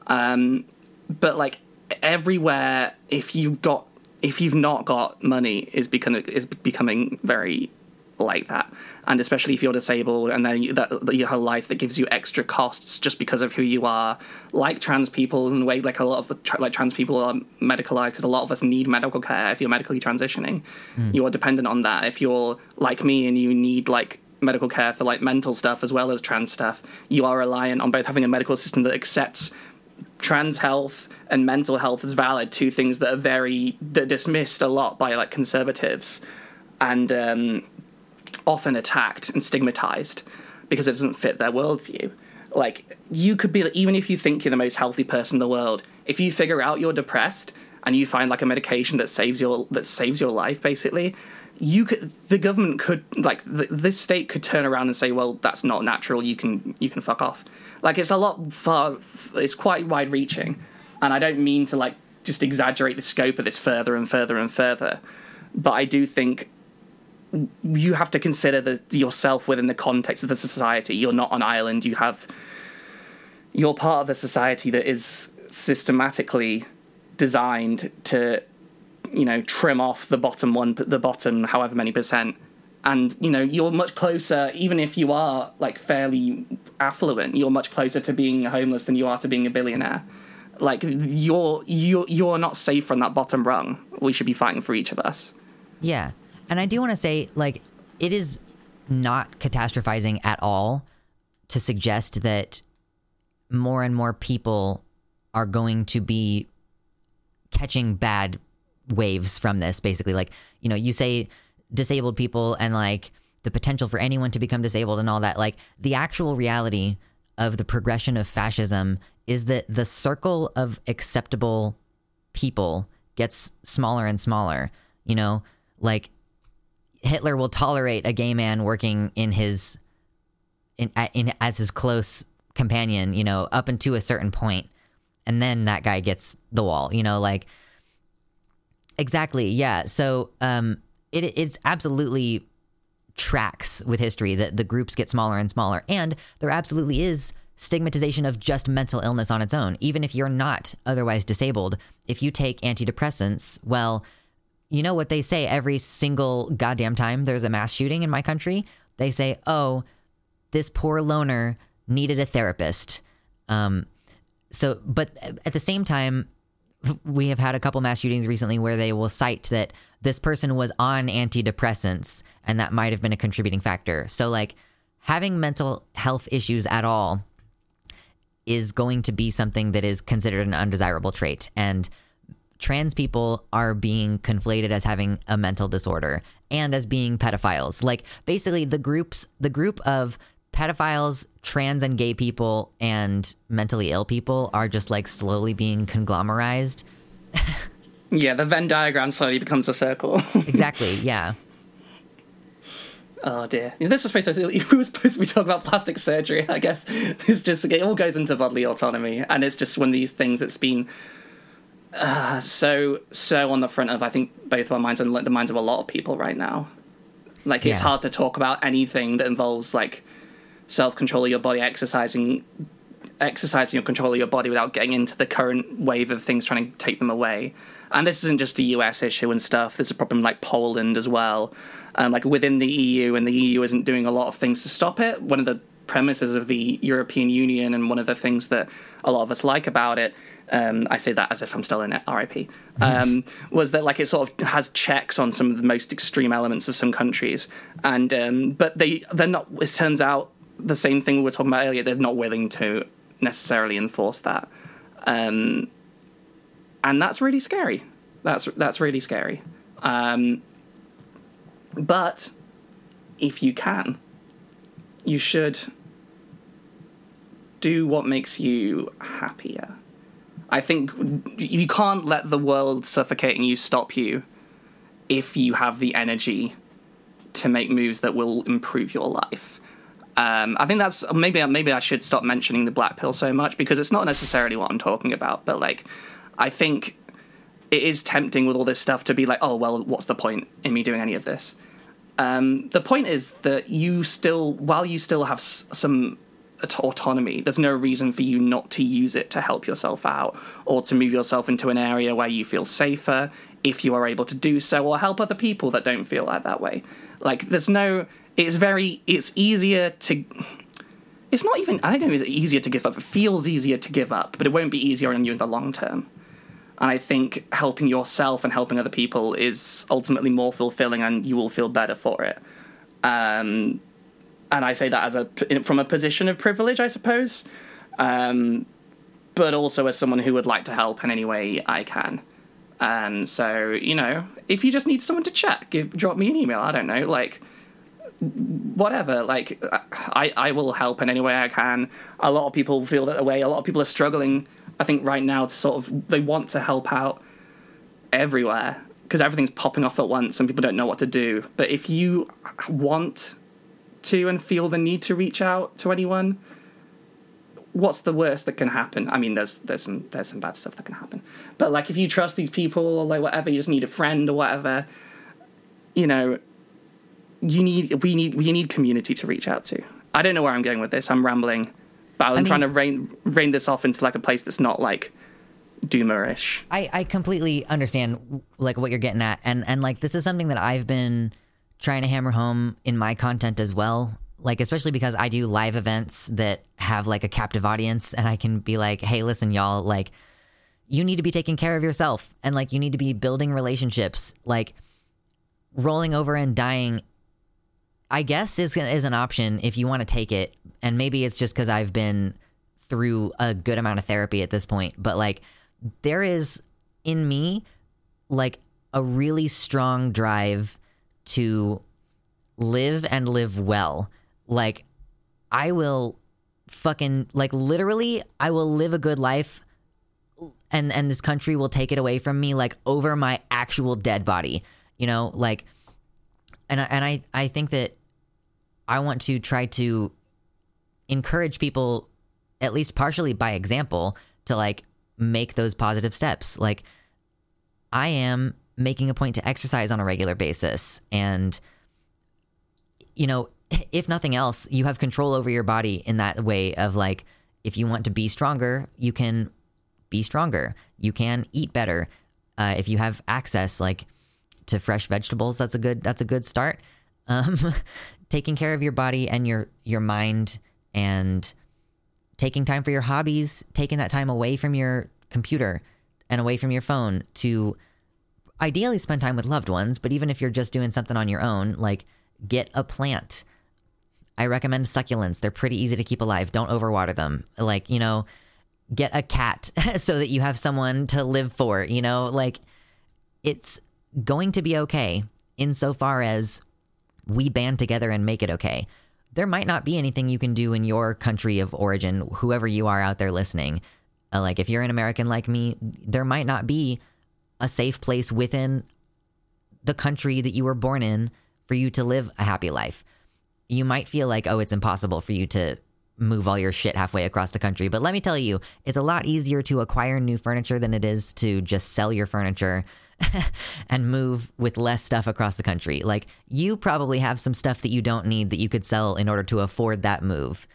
Um, but like everywhere if you got if you've not got money is becoming is becoming very like that. And especially if you're disabled and then you, that you have a life that gives you extra costs just because of who you are. Like trans people in the way like a lot of the tra- like trans people are medicalized because a lot of us need medical care if you're medically transitioning. Mm. you are dependent on that. If you're like me and you need like medical care for like mental stuff as well as trans stuff you are reliant on both having a medical system that accepts trans health and mental health as valid two things that are very that are dismissed a lot by like conservatives. And um, often attacked and stigmatized because it doesn't fit their worldview. Like, you could be, even if you think you're the most healthy person in the world, if you figure out you're depressed and you find like a medication that saves your that saves your life, basically, you could the government could like the, this state could turn around and say, well, that's not natural. You can you can fuck off. Like, it's a lot far. It's quite wide reaching, and I don't mean to like just exaggerate the scope of this further and further and further, but I do think you have to consider the, yourself within the context of the society. You're not on island. You have you're part of the society that is systematically designed to you know trim off the bottom one the bottom however many percent. And you know you're much closer even if you are like fairly affluent you're much closer to being homeless than you are to being a billionaire. Like you're you're you're not safe from that bottom rung. We should be fighting for each of us. Yeah and I do want to say, like, it is not catastrophizing at all to suggest that more and more people are going to be catching bad waves from this basically. Like you know you say disabled people and like the potential for anyone to become disabled and all that like the actual reality of the progression of fascism is that the circle of acceptable people gets smaller and smaller you know? Like Hitler will tolerate a gay man working in his in, in as his close companion, you know, up into a certain point, and then that guy gets the wall, you know, like exactly, yeah. So um, it it's absolutely tracks with history that the groups get smaller and smaller, and there absolutely is stigmatization of just mental illness on its own, even if you're not otherwise disabled. If you take antidepressants, well you know what they say every single goddamn time there's a mass shooting in my country? They say, oh, this poor loner needed a therapist. Um, so, but at the same time, we have had a couple mass shootings recently where they will cite that this person was on antidepressants and that might have been a contributing factor. So, like, having mental health issues at all is going to be something that is considered an undesirable trait. And trans people are being conflated as having a mental disorder and as being pedophiles. Like basically the groups the group of pedophiles, trans and gay people and mentally ill people are just like slowly being conglomerized. yeah, the Venn diagram slowly becomes a circle. exactly, yeah. Oh dear. This was supposed to we were supposed to be talking about plastic surgery, I guess. It's just it all goes into bodily autonomy and it's just one of these things that's been uh, so so on the front of I think both of our minds and the minds of a lot of people right now. Like it's yeah. hard to talk about anything that involves like self control of your body, exercising, exercising your control of your body without getting into the current wave of things trying to take them away. And this isn't just a US issue and stuff. There's a problem like Poland as well, and like within the EU, and the EU isn't doing a lot of things to stop it. One of the premises of the European Union, and one of the things that a lot of us like about it um, I say that as if I'm still in it, RIP, um, was that like it sort of has checks on some of the most extreme elements of some countries, and um, but they they're not. It turns out the same thing we were talking about earlier. They're not willing to necessarily enforce that, um, and that's really scary. That's that's really scary. Um, but if you can, you should do what makes you happier I think you can't let the world suffocating you stop you if you have the energy to make moves that will improve your life. Um, I think that's maybe maybe I should stop mentioning the black pill so much because it's not necessarily what I'm talking about. But like, I think it is tempting with all this stuff to be like, oh well, what's the point in me doing any of this? Um, the point is that you still, while you still have s- some autonomy, there's no reason for you not to use it to help yourself out or to move yourself into an area where you feel safer if you are able to do so or help other people that don't feel like that way. Like, there's no, it's very, it's easier to, it's not even, I don't know, it's easier to give up. It feels easier to give up, but it won't be easier on you in the long term. And I think helping yourself and helping other people is ultimately more fulfilling, and you will feel better for it. Um, and I say that as a from a position of privilege, I suppose, um, but also as someone who would like to help in any way I can. And so, you know, if you just need someone to chat, give drop me an email. I don't know, like whatever. Like I, I will help in any way I can. A lot of people feel that way. A lot of people are struggling I think right now to sort of they want to help out everywhere because everything's popping off at once and people don't know what to do. But if you want to and feel the need to reach out to anyone, what's the worst that can happen? I mean, there's there's some there's some bad stuff that can happen. But like if you trust these people or like whatever, you just need a friend or whatever, you know, you need we need we need community to reach out to. I don't know where I'm going with this. I'm rambling. But I'm I mean, trying to rein rein this off into like a place that's not like doomerish. I, I completely understand like what you're getting at, and and like this is something that I've been trying to hammer home in my content as well. Like especially because I do live events that have like a captive audience, and I can be like, hey, listen, y'all, like you need to be taking care of yourself, and like you need to be building relationships, like rolling over and dying I guess is is an option if you want to take it, and maybe it's just because I've been through a good amount of therapy at this point. But like, there is in me like a really strong drive to live and live well. Like, I will fucking like literally, I will live a good life. And, and this country will take it away from me like over my actual dead body you know like and I, and I I think that I want to try to encourage people at least partially by example to like make those positive steps. Like I am making a point to exercise on a regular basis and you know, if nothing else, you have control over your body in that way of like if you want to be stronger, you can be stronger. You can eat better. Uh, if you have access like to fresh vegetables, that's a good that's a good start. Um, taking care of your body and your your mind and taking time for your hobbies, taking that time away from your computer and away from your phone to ideally spend time with loved ones, but even if you're just doing something on your own, like get a plant. I recommend succulents. They're pretty easy to keep alive. Don't overwater them. Like, you know, get a cat so that you have someone to live for, you know, like it's going to be okay insofar as we band together and make it okay. There might not be anything you can do in your country of origin, whoever you are out there listening. Uh, like, if you're an American like me, there might not be a safe place within the country that you were born in for you to live a happy life. You might feel like, oh, it's impossible for you to move all your shit halfway across the country. But let me tell you, it's a lot easier to acquire new furniture than it is to just sell your furniture and move with less stuff across the country. Like, you probably have some stuff that you don't need that you could sell in order to afford that move.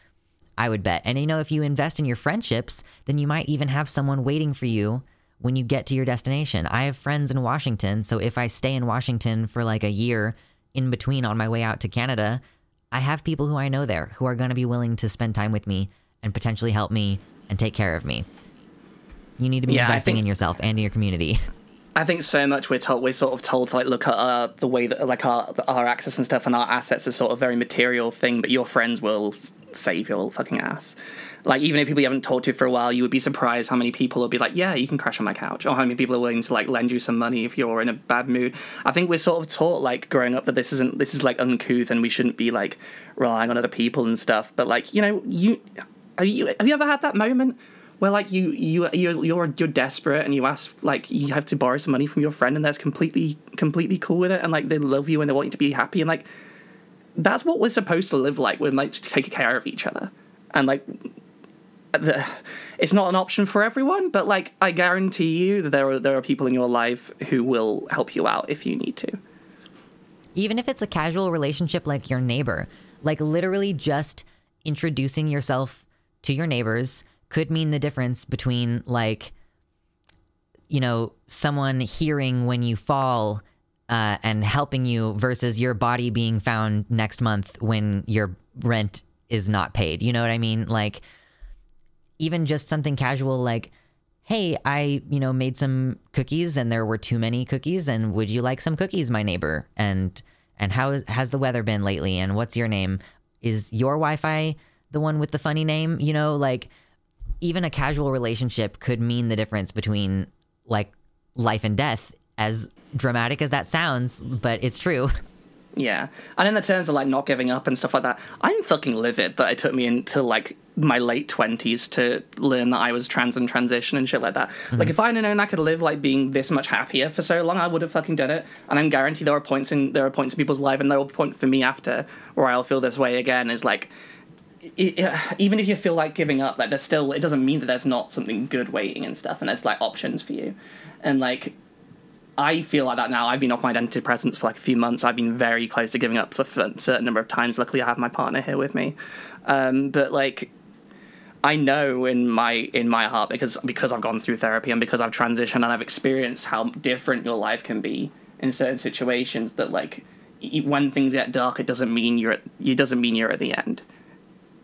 I would bet. And you know, if you invest in your friendships, then you might even have someone waiting for you when you get to your destination. I have friends in Washington, so if I stay in Washington for like a year in between on my way out to Canada, I have people who I know there who are going to be willing to spend time with me and potentially help me and take care of me. You need to be yeah, investing think, in yourself and in your community. I think so much we're told we're sort of told to like look at uh, the way that like our our access and stuff and our assets are sort of very material thing, but your friends will save your fucking ass. Like even if people you haven't talked to for a while, you would be surprised how many people will be like, "Yeah, you can crash on my couch," or how many people are willing to like lend you some money if you're in a bad mood. I think we're sort of taught like growing up that this isn't this is like uncouth and we shouldn't be like relying on other people and stuff. But like you know, you have you have you ever had that moment where like you you you're you're you're desperate and you ask like you have to borrow some money from your friend and that's completely completely cool with it and like they love you and they want you to be happy and like that's what we're supposed to live like. We're like to take care of each other, and like it's not an option for everyone. But like I guarantee you that there are there are people in your life who will help you out if you need to. Even if it's a casual relationship like your neighbor, like literally just introducing yourself to your neighbors could mean the difference between like you know someone hearing when you fall uh, and helping you versus your body being found next month when your rent is not paid you know what i mean like even just something casual like hey i you know made some cookies and there were too many cookies and would you like some cookies my neighbor? And and how is, has the weather been lately? And what's your name? Is your wi-fi the one with the funny name? You know like even a casual relationship could mean the difference between like life and death as dramatic as that sounds but it's true Yeah, and in the terms of like not giving up and stuff like that, I'm fucking livid that it took me into like my late twenties to learn that I was trans and transition and shit like that. Mm-hmm. Like if I'd known I could live like being this much happier for so long, I would have fucking done it. And I'm guaranteed there are points in there are points in people's life, and there will be point for me after where I'll feel this way again. Is like. It, it, even if you feel like giving up, like there's still, it doesn't mean that there's not something good waiting and stuff, and there's like options for you, and like I feel like that now. I've been off my antidepressants for like a few months. I've been very close to giving up a certain number of times. Luckily, I have my partner here with me. Um, but like, I know in my in my heart because because I've gone through therapy and because I've transitioned and I've experienced how different your life can be in certain situations. That like, when things get dark, it doesn't mean you're at, it doesn't mean you're at the end.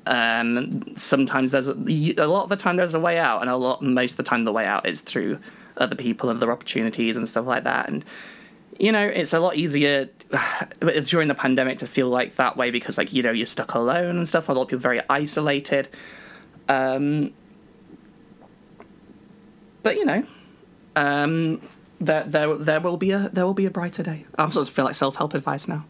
Um, sometimes there's a, a lot of the time there's a way out, and a lot most of the time the way out is through other people and other opportunities and stuff like that. And you know, it's a lot easier during the pandemic to feel like that way because, like, you know, you're stuck alone and stuff. A lot of people very isolated. Um, but you know, um, there there there will be a there will be a brighter day. I'm sort of feel like self help advice now.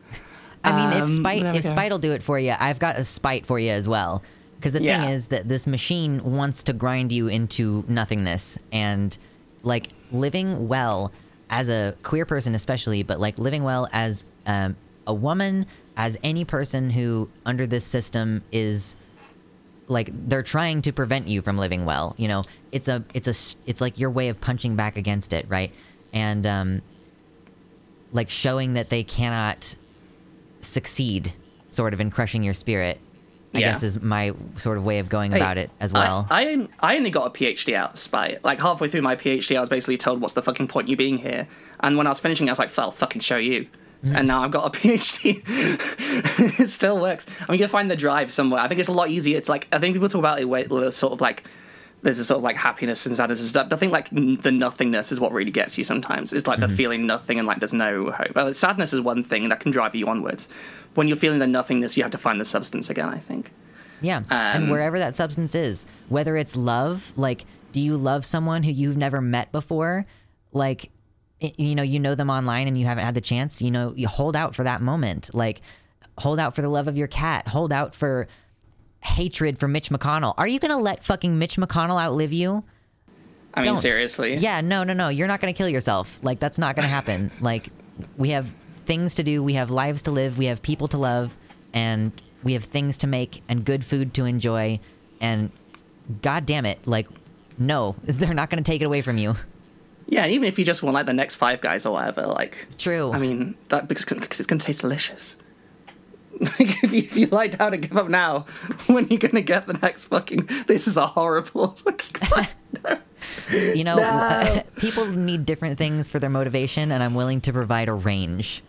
I mean, if spite if spite will do it for you, I've got a spite for you as well. Because the yeah. thing is that this machine wants to grind you into nothingness and like living well as a queer person, especially, but like living well as um, a woman, as any person who under this system is like they're trying to prevent you from living well. You know, it's a it's a it's like your way of punching back against it, right? And um, like showing that they cannot succeed, sort of in crushing your spirit I yeah. guess is my sort of way of going hey, about it as well. I, I, I only got a PhD out of spite. Like halfway through my PhD, I was basically told, "What's the fucking point you being here?" And when I was finishing, I was like, "I'll fucking show you." Mm-hmm. and now I've got a PhD. it still works. I mean, you can find the drive somewhere. I think it's a lot easier. It's like I think people talk about it where sort of like there's a sort of like happiness and sadness and stuff. But I think like the nothingness is what really gets you sometimes. It's like mm-hmm. the feeling nothing and like there's no hope. But sadness is one thing that can drive you onwards. When you're feeling the nothingness, you have to find the substance again. I think. Yeah. Um, and wherever that substance is, whether it's love, like, do you love someone who you've never met before? Like, you know, you know them online and you haven't had the chance, you know, you hold out for that moment. Like, hold out for the love of your cat, hold out for hatred for Mitch McConnell. Are you going to let fucking Mitch McConnell outlive you? I mean, Don't. seriously. Yeah, no, no, no. You're not going to kill yourself. Like, that's not going to happen. like, we have things to do, we have lives to live, we have people to love, and we have things to make and good food to enjoy and god damn it like no they're not going to take it away from you yeah and even if you just want like the next five guys or whatever like true i mean that because, because it's going to taste delicious like if you, if you lie down and give up now when you're going to get the next fucking this is a horrible no. you know no. people need different things for their motivation and i'm willing to provide a range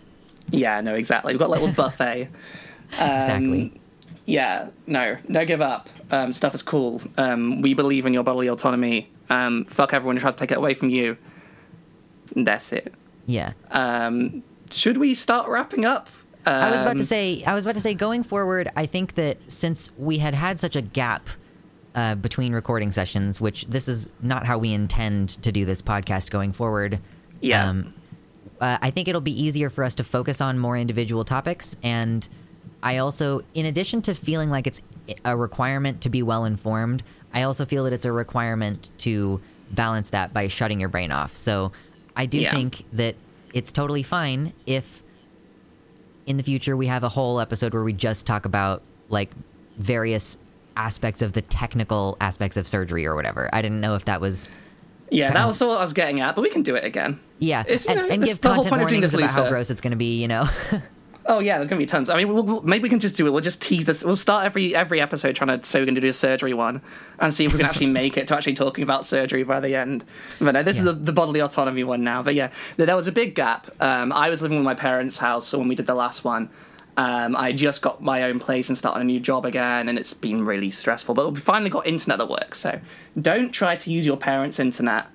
yeah no exactly we've got a little buffet um, exactly. Yeah, no, no give up. Um, stuff is cool. Um, we believe in your bodily autonomy. Um, fuck everyone who tries to take it away from you. And that's it. Yeah. Um, should we start wrapping up? I was about to um, say. I was about to say. Going forward, I think that since we had had such a gap uh, between recording sessions, which this is not how we intend to do this podcast going forward. Yeah. Uh, I think it'll be easier for us to focus on more individual topics and I also, in addition to feeling like it's a requirement to be well informed, I also feel that it's a requirement to balance that by shutting your brain off. So I do yeah. think that it's totally fine if in the future we have a whole episode where we just talk about like various aspects of the technical aspects of surgery or whatever. I didn't know if that was Yeah, that was what I was getting at, but we can do it again. yeah, It's, and, know, and give the whole content point of doing warnings this, about how gross it's going to be. You know, Oh yeah, there's gonna be tons. I mean, we'll, we'll, maybe we can just do it. We'll just tease this. We'll start every every episode trying to say we're gonna do a surgery one, and see if we can actually make it to actually talking about surgery by the end. But no, this is the, the bodily autonomy one now. But yeah, there there was a big gap. Um, I was living with my parents' house so when we did the last one. Um, I just got my own place and started a new job again, and it's been really stressful. But we finally got internet that works. So don't try to use your parents' internet.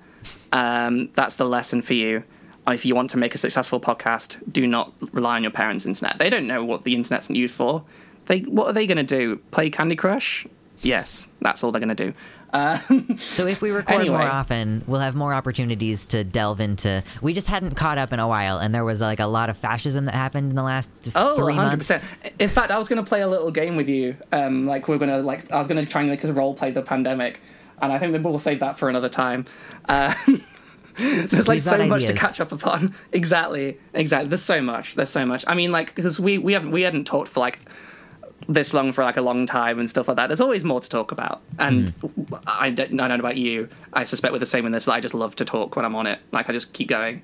Um, that's the lesson for you. If you want to make a successful podcast, do not rely on your parents' internet. They don't know what the internet's used for. They what are they going to do? Play Candy Crush? Yes, that's all they're going to do. Um, so if we record more often, we'll have more opportunities to delve into. We just hadn't caught up in a while, and there was like a lot of fascism that happened in the last oh, three 100%. months. In fact, I was going to play a little game with you. Um, like we're going to like I was going to try and make a role play the pandemic, and I think maybe we'll save that for another time. Uh, there's like We've so much to catch up upon. Exactly, exactly. There's so much. There's so much. I mean, like because we we haven't we hadn't talked for like this long for like a long time and stuff like that. There's always more to talk about. And Mm-hmm. I, don't, I don't know about you. I suspect we're the same in this. That I just love to talk when I'm on it. Like I just keep going.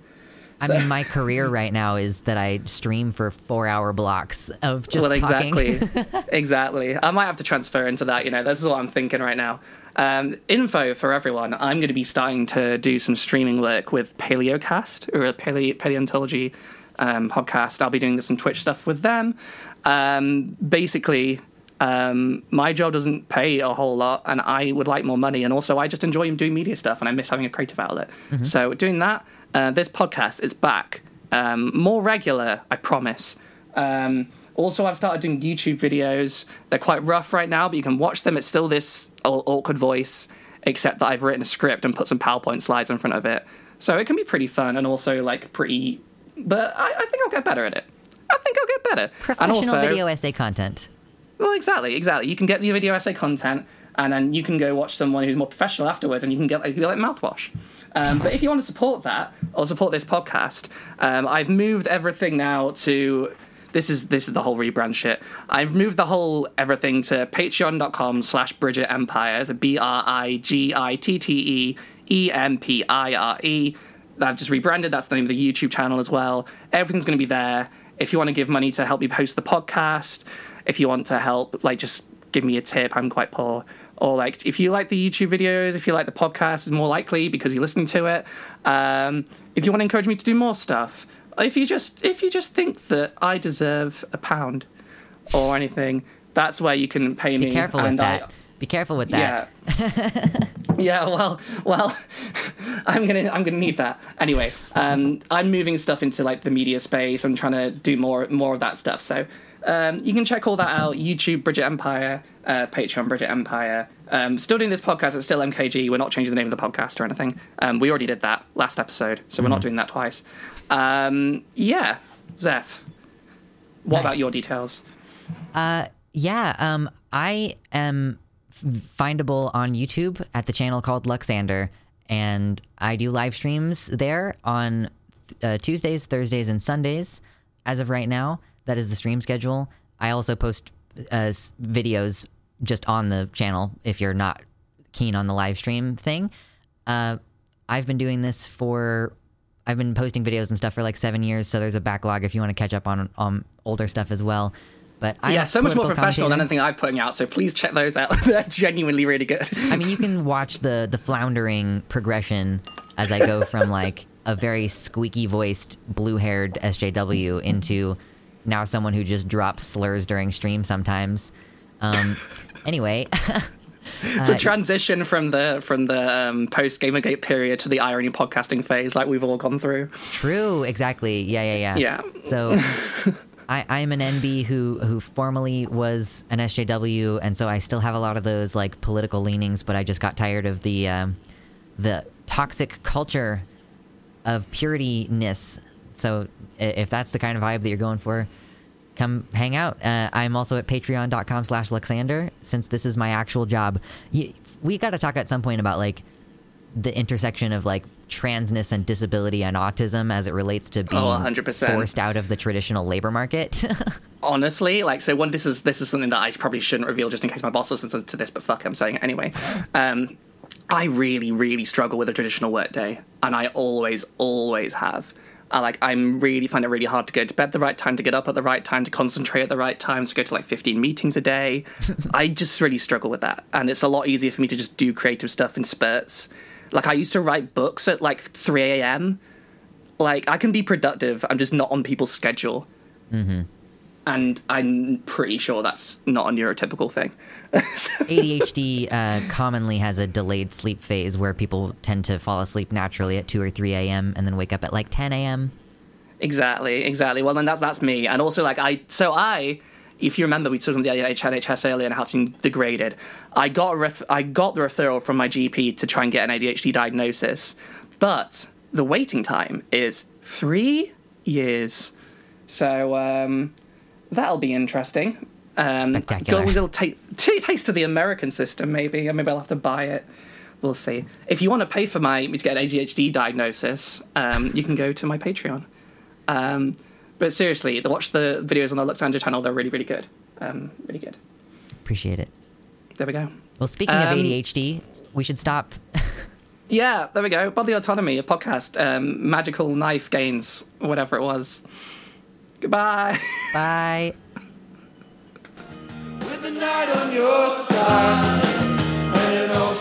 I So- mean, my career right now is that I stream for four-hour blocks of just well, talking. exactly, exactly. I might have to transfer into that. You know, this is what I'm thinking right now. Um, info for everyone. I'm going to be starting to do some streaming work with Paleocast or a paleo- paleontology um, podcast. I'll be doing some Twitch stuff with them. Um, basically, um, my job doesn't pay a whole lot, and I would like more money. And also, I just enjoy doing media stuff, and I miss having a creative outlet. So, doing that, uh, this podcast is back, um, more regular, I promise. Um, also, I've started doing YouTube videos. They're quite rough right now, but you can watch them. It's still this awkward voice, except that I've written a script and put some PowerPoint slides in front of it. So it can be pretty fun and also like pretty. But I, I think I'll get better at it. I think I'll get better. Professional also, video essay content. well, exactly, exactly. You can get your video essay content, and then you can go watch someone who's more professional afterwards, and you can get like, be like mouthwash. Um, but if you want to support that or support this podcast, um, I've moved everything now to. This is this is the whole rebrand shit. I've moved the whole everything to patreon.com slash Brigitte Empire. It's a B R I G I T T E E M P I R E. I've just rebranded. That's the name of the YouTube channel as well. Everything's going to be there. If you want to give money to help me post the podcast, if you want to help, like, just give me a tip. I'm quite poor. Or like, if you like the YouTube videos, if you like the podcast, is more likely because you're listening to it. Um, if you want to encourage me to do more stuff, if you just if you just think that I deserve a pound or anything, that's where you can pay me. Be careful with and I- that. Be careful with that. yeah. yeah. Well, well, I'm gonna I'm gonna need that anyway. Um, I'm moving stuff into like the media space. I'm trying to do more more of that stuff. So um, you can check all that out. YouTube Brigitte Empire, uh, Patreon Brigitte Empire. Um, still doing this podcast. It's still MKG. We're not changing the name of the podcast or anything. Um, we already did that last episode, so we're not doing that twice. Um, yeah, Zeph. What about your details? Yeah, um, I am findable on YouTube at the channel called Luxander, and I do live streams there on uh, Tuesdays, Thursdays, and Sundays. As of right now, that is the stream schedule. I also post uh, videos just on the channel if you're not keen on the live stream thing. Uh, I've been doing this for. I've been posting videos and stuff for like seven years, so there's a backlog if you want to catch up on um, older stuff as well. But I'm yeah, so much more professional than anything I'm putting out. So please check those out. They're genuinely really good. I mean, you can watch the the floundering progression as I go from like a very squeaky voiced, blue haired SJW into now someone who just drops slurs during stream sometimes. Um, anyway, it's a transition from the from the um, post Gamergate period to the irony podcasting phase, like we've all gone through. true, exactly. Yeah, yeah, yeah. Yeah. So. I, I'm an NB who who formerly was an SJW, and so I still have a lot of those like political leanings. But I just got tired of the um, the toxic culture of purityness. So if that's the kind of vibe that you're going for, come hang out. Uh, I'm also at patreon.com slash Luxander, since this is my actual job. Y we got to talk at some point about like the intersection of like transness and disability and autism as it relates to being Oh, 100%. forced out of the traditional labor market. honestly like so one this is this is something that i probably shouldn't reveal just in case my boss listens to this but fuck i'm saying it anyway um i really really struggle with a traditional work day and i always always have I like i'm really find it really hard to go to bed the right time to get up at the right time to concentrate at the right times to go to like 15 meetings a day. I just really struggle with that and it's a lot easier for me to just do creative stuff in spurts. Like i used to write books at like 3 a.m like i can be productive i'm just not on people's schedule mm-hmm. And I'm pretty sure that's not a neurotypical thing. ADHD uh, commonly has a delayed sleep phase where people tend to fall asleep naturally at 2 or 3 a.m. and then wake up at like 10 a.m. exactly, exactly. Well, then that's that's me, and also like I. So I, if you remember, we talked about the NHS earlier and how it's been degraded. I got a ref- I got the referral from my GP to try and get an ADHD diagnosis, but the waiting time is three years. So um, that'll be interesting. Um, Spectacular. Got a little ta- t- taste of the American system, maybe. Maybe I'll have to buy it. We'll see. If you want to pay for my me to get an ADHD diagnosis, um, you can go to my Patreon. Um, but seriously, the- watch the videos on the Luxandra channel. They're really, really good. Um, really good. Appreciate it. There we go. Well, speaking of Um, ADHD, we should stop. Yeah, there we go. Body Autonomy, a podcast. Um, magical knife gains, whatever it was. Goodbye. Bye. With the night on your side and an old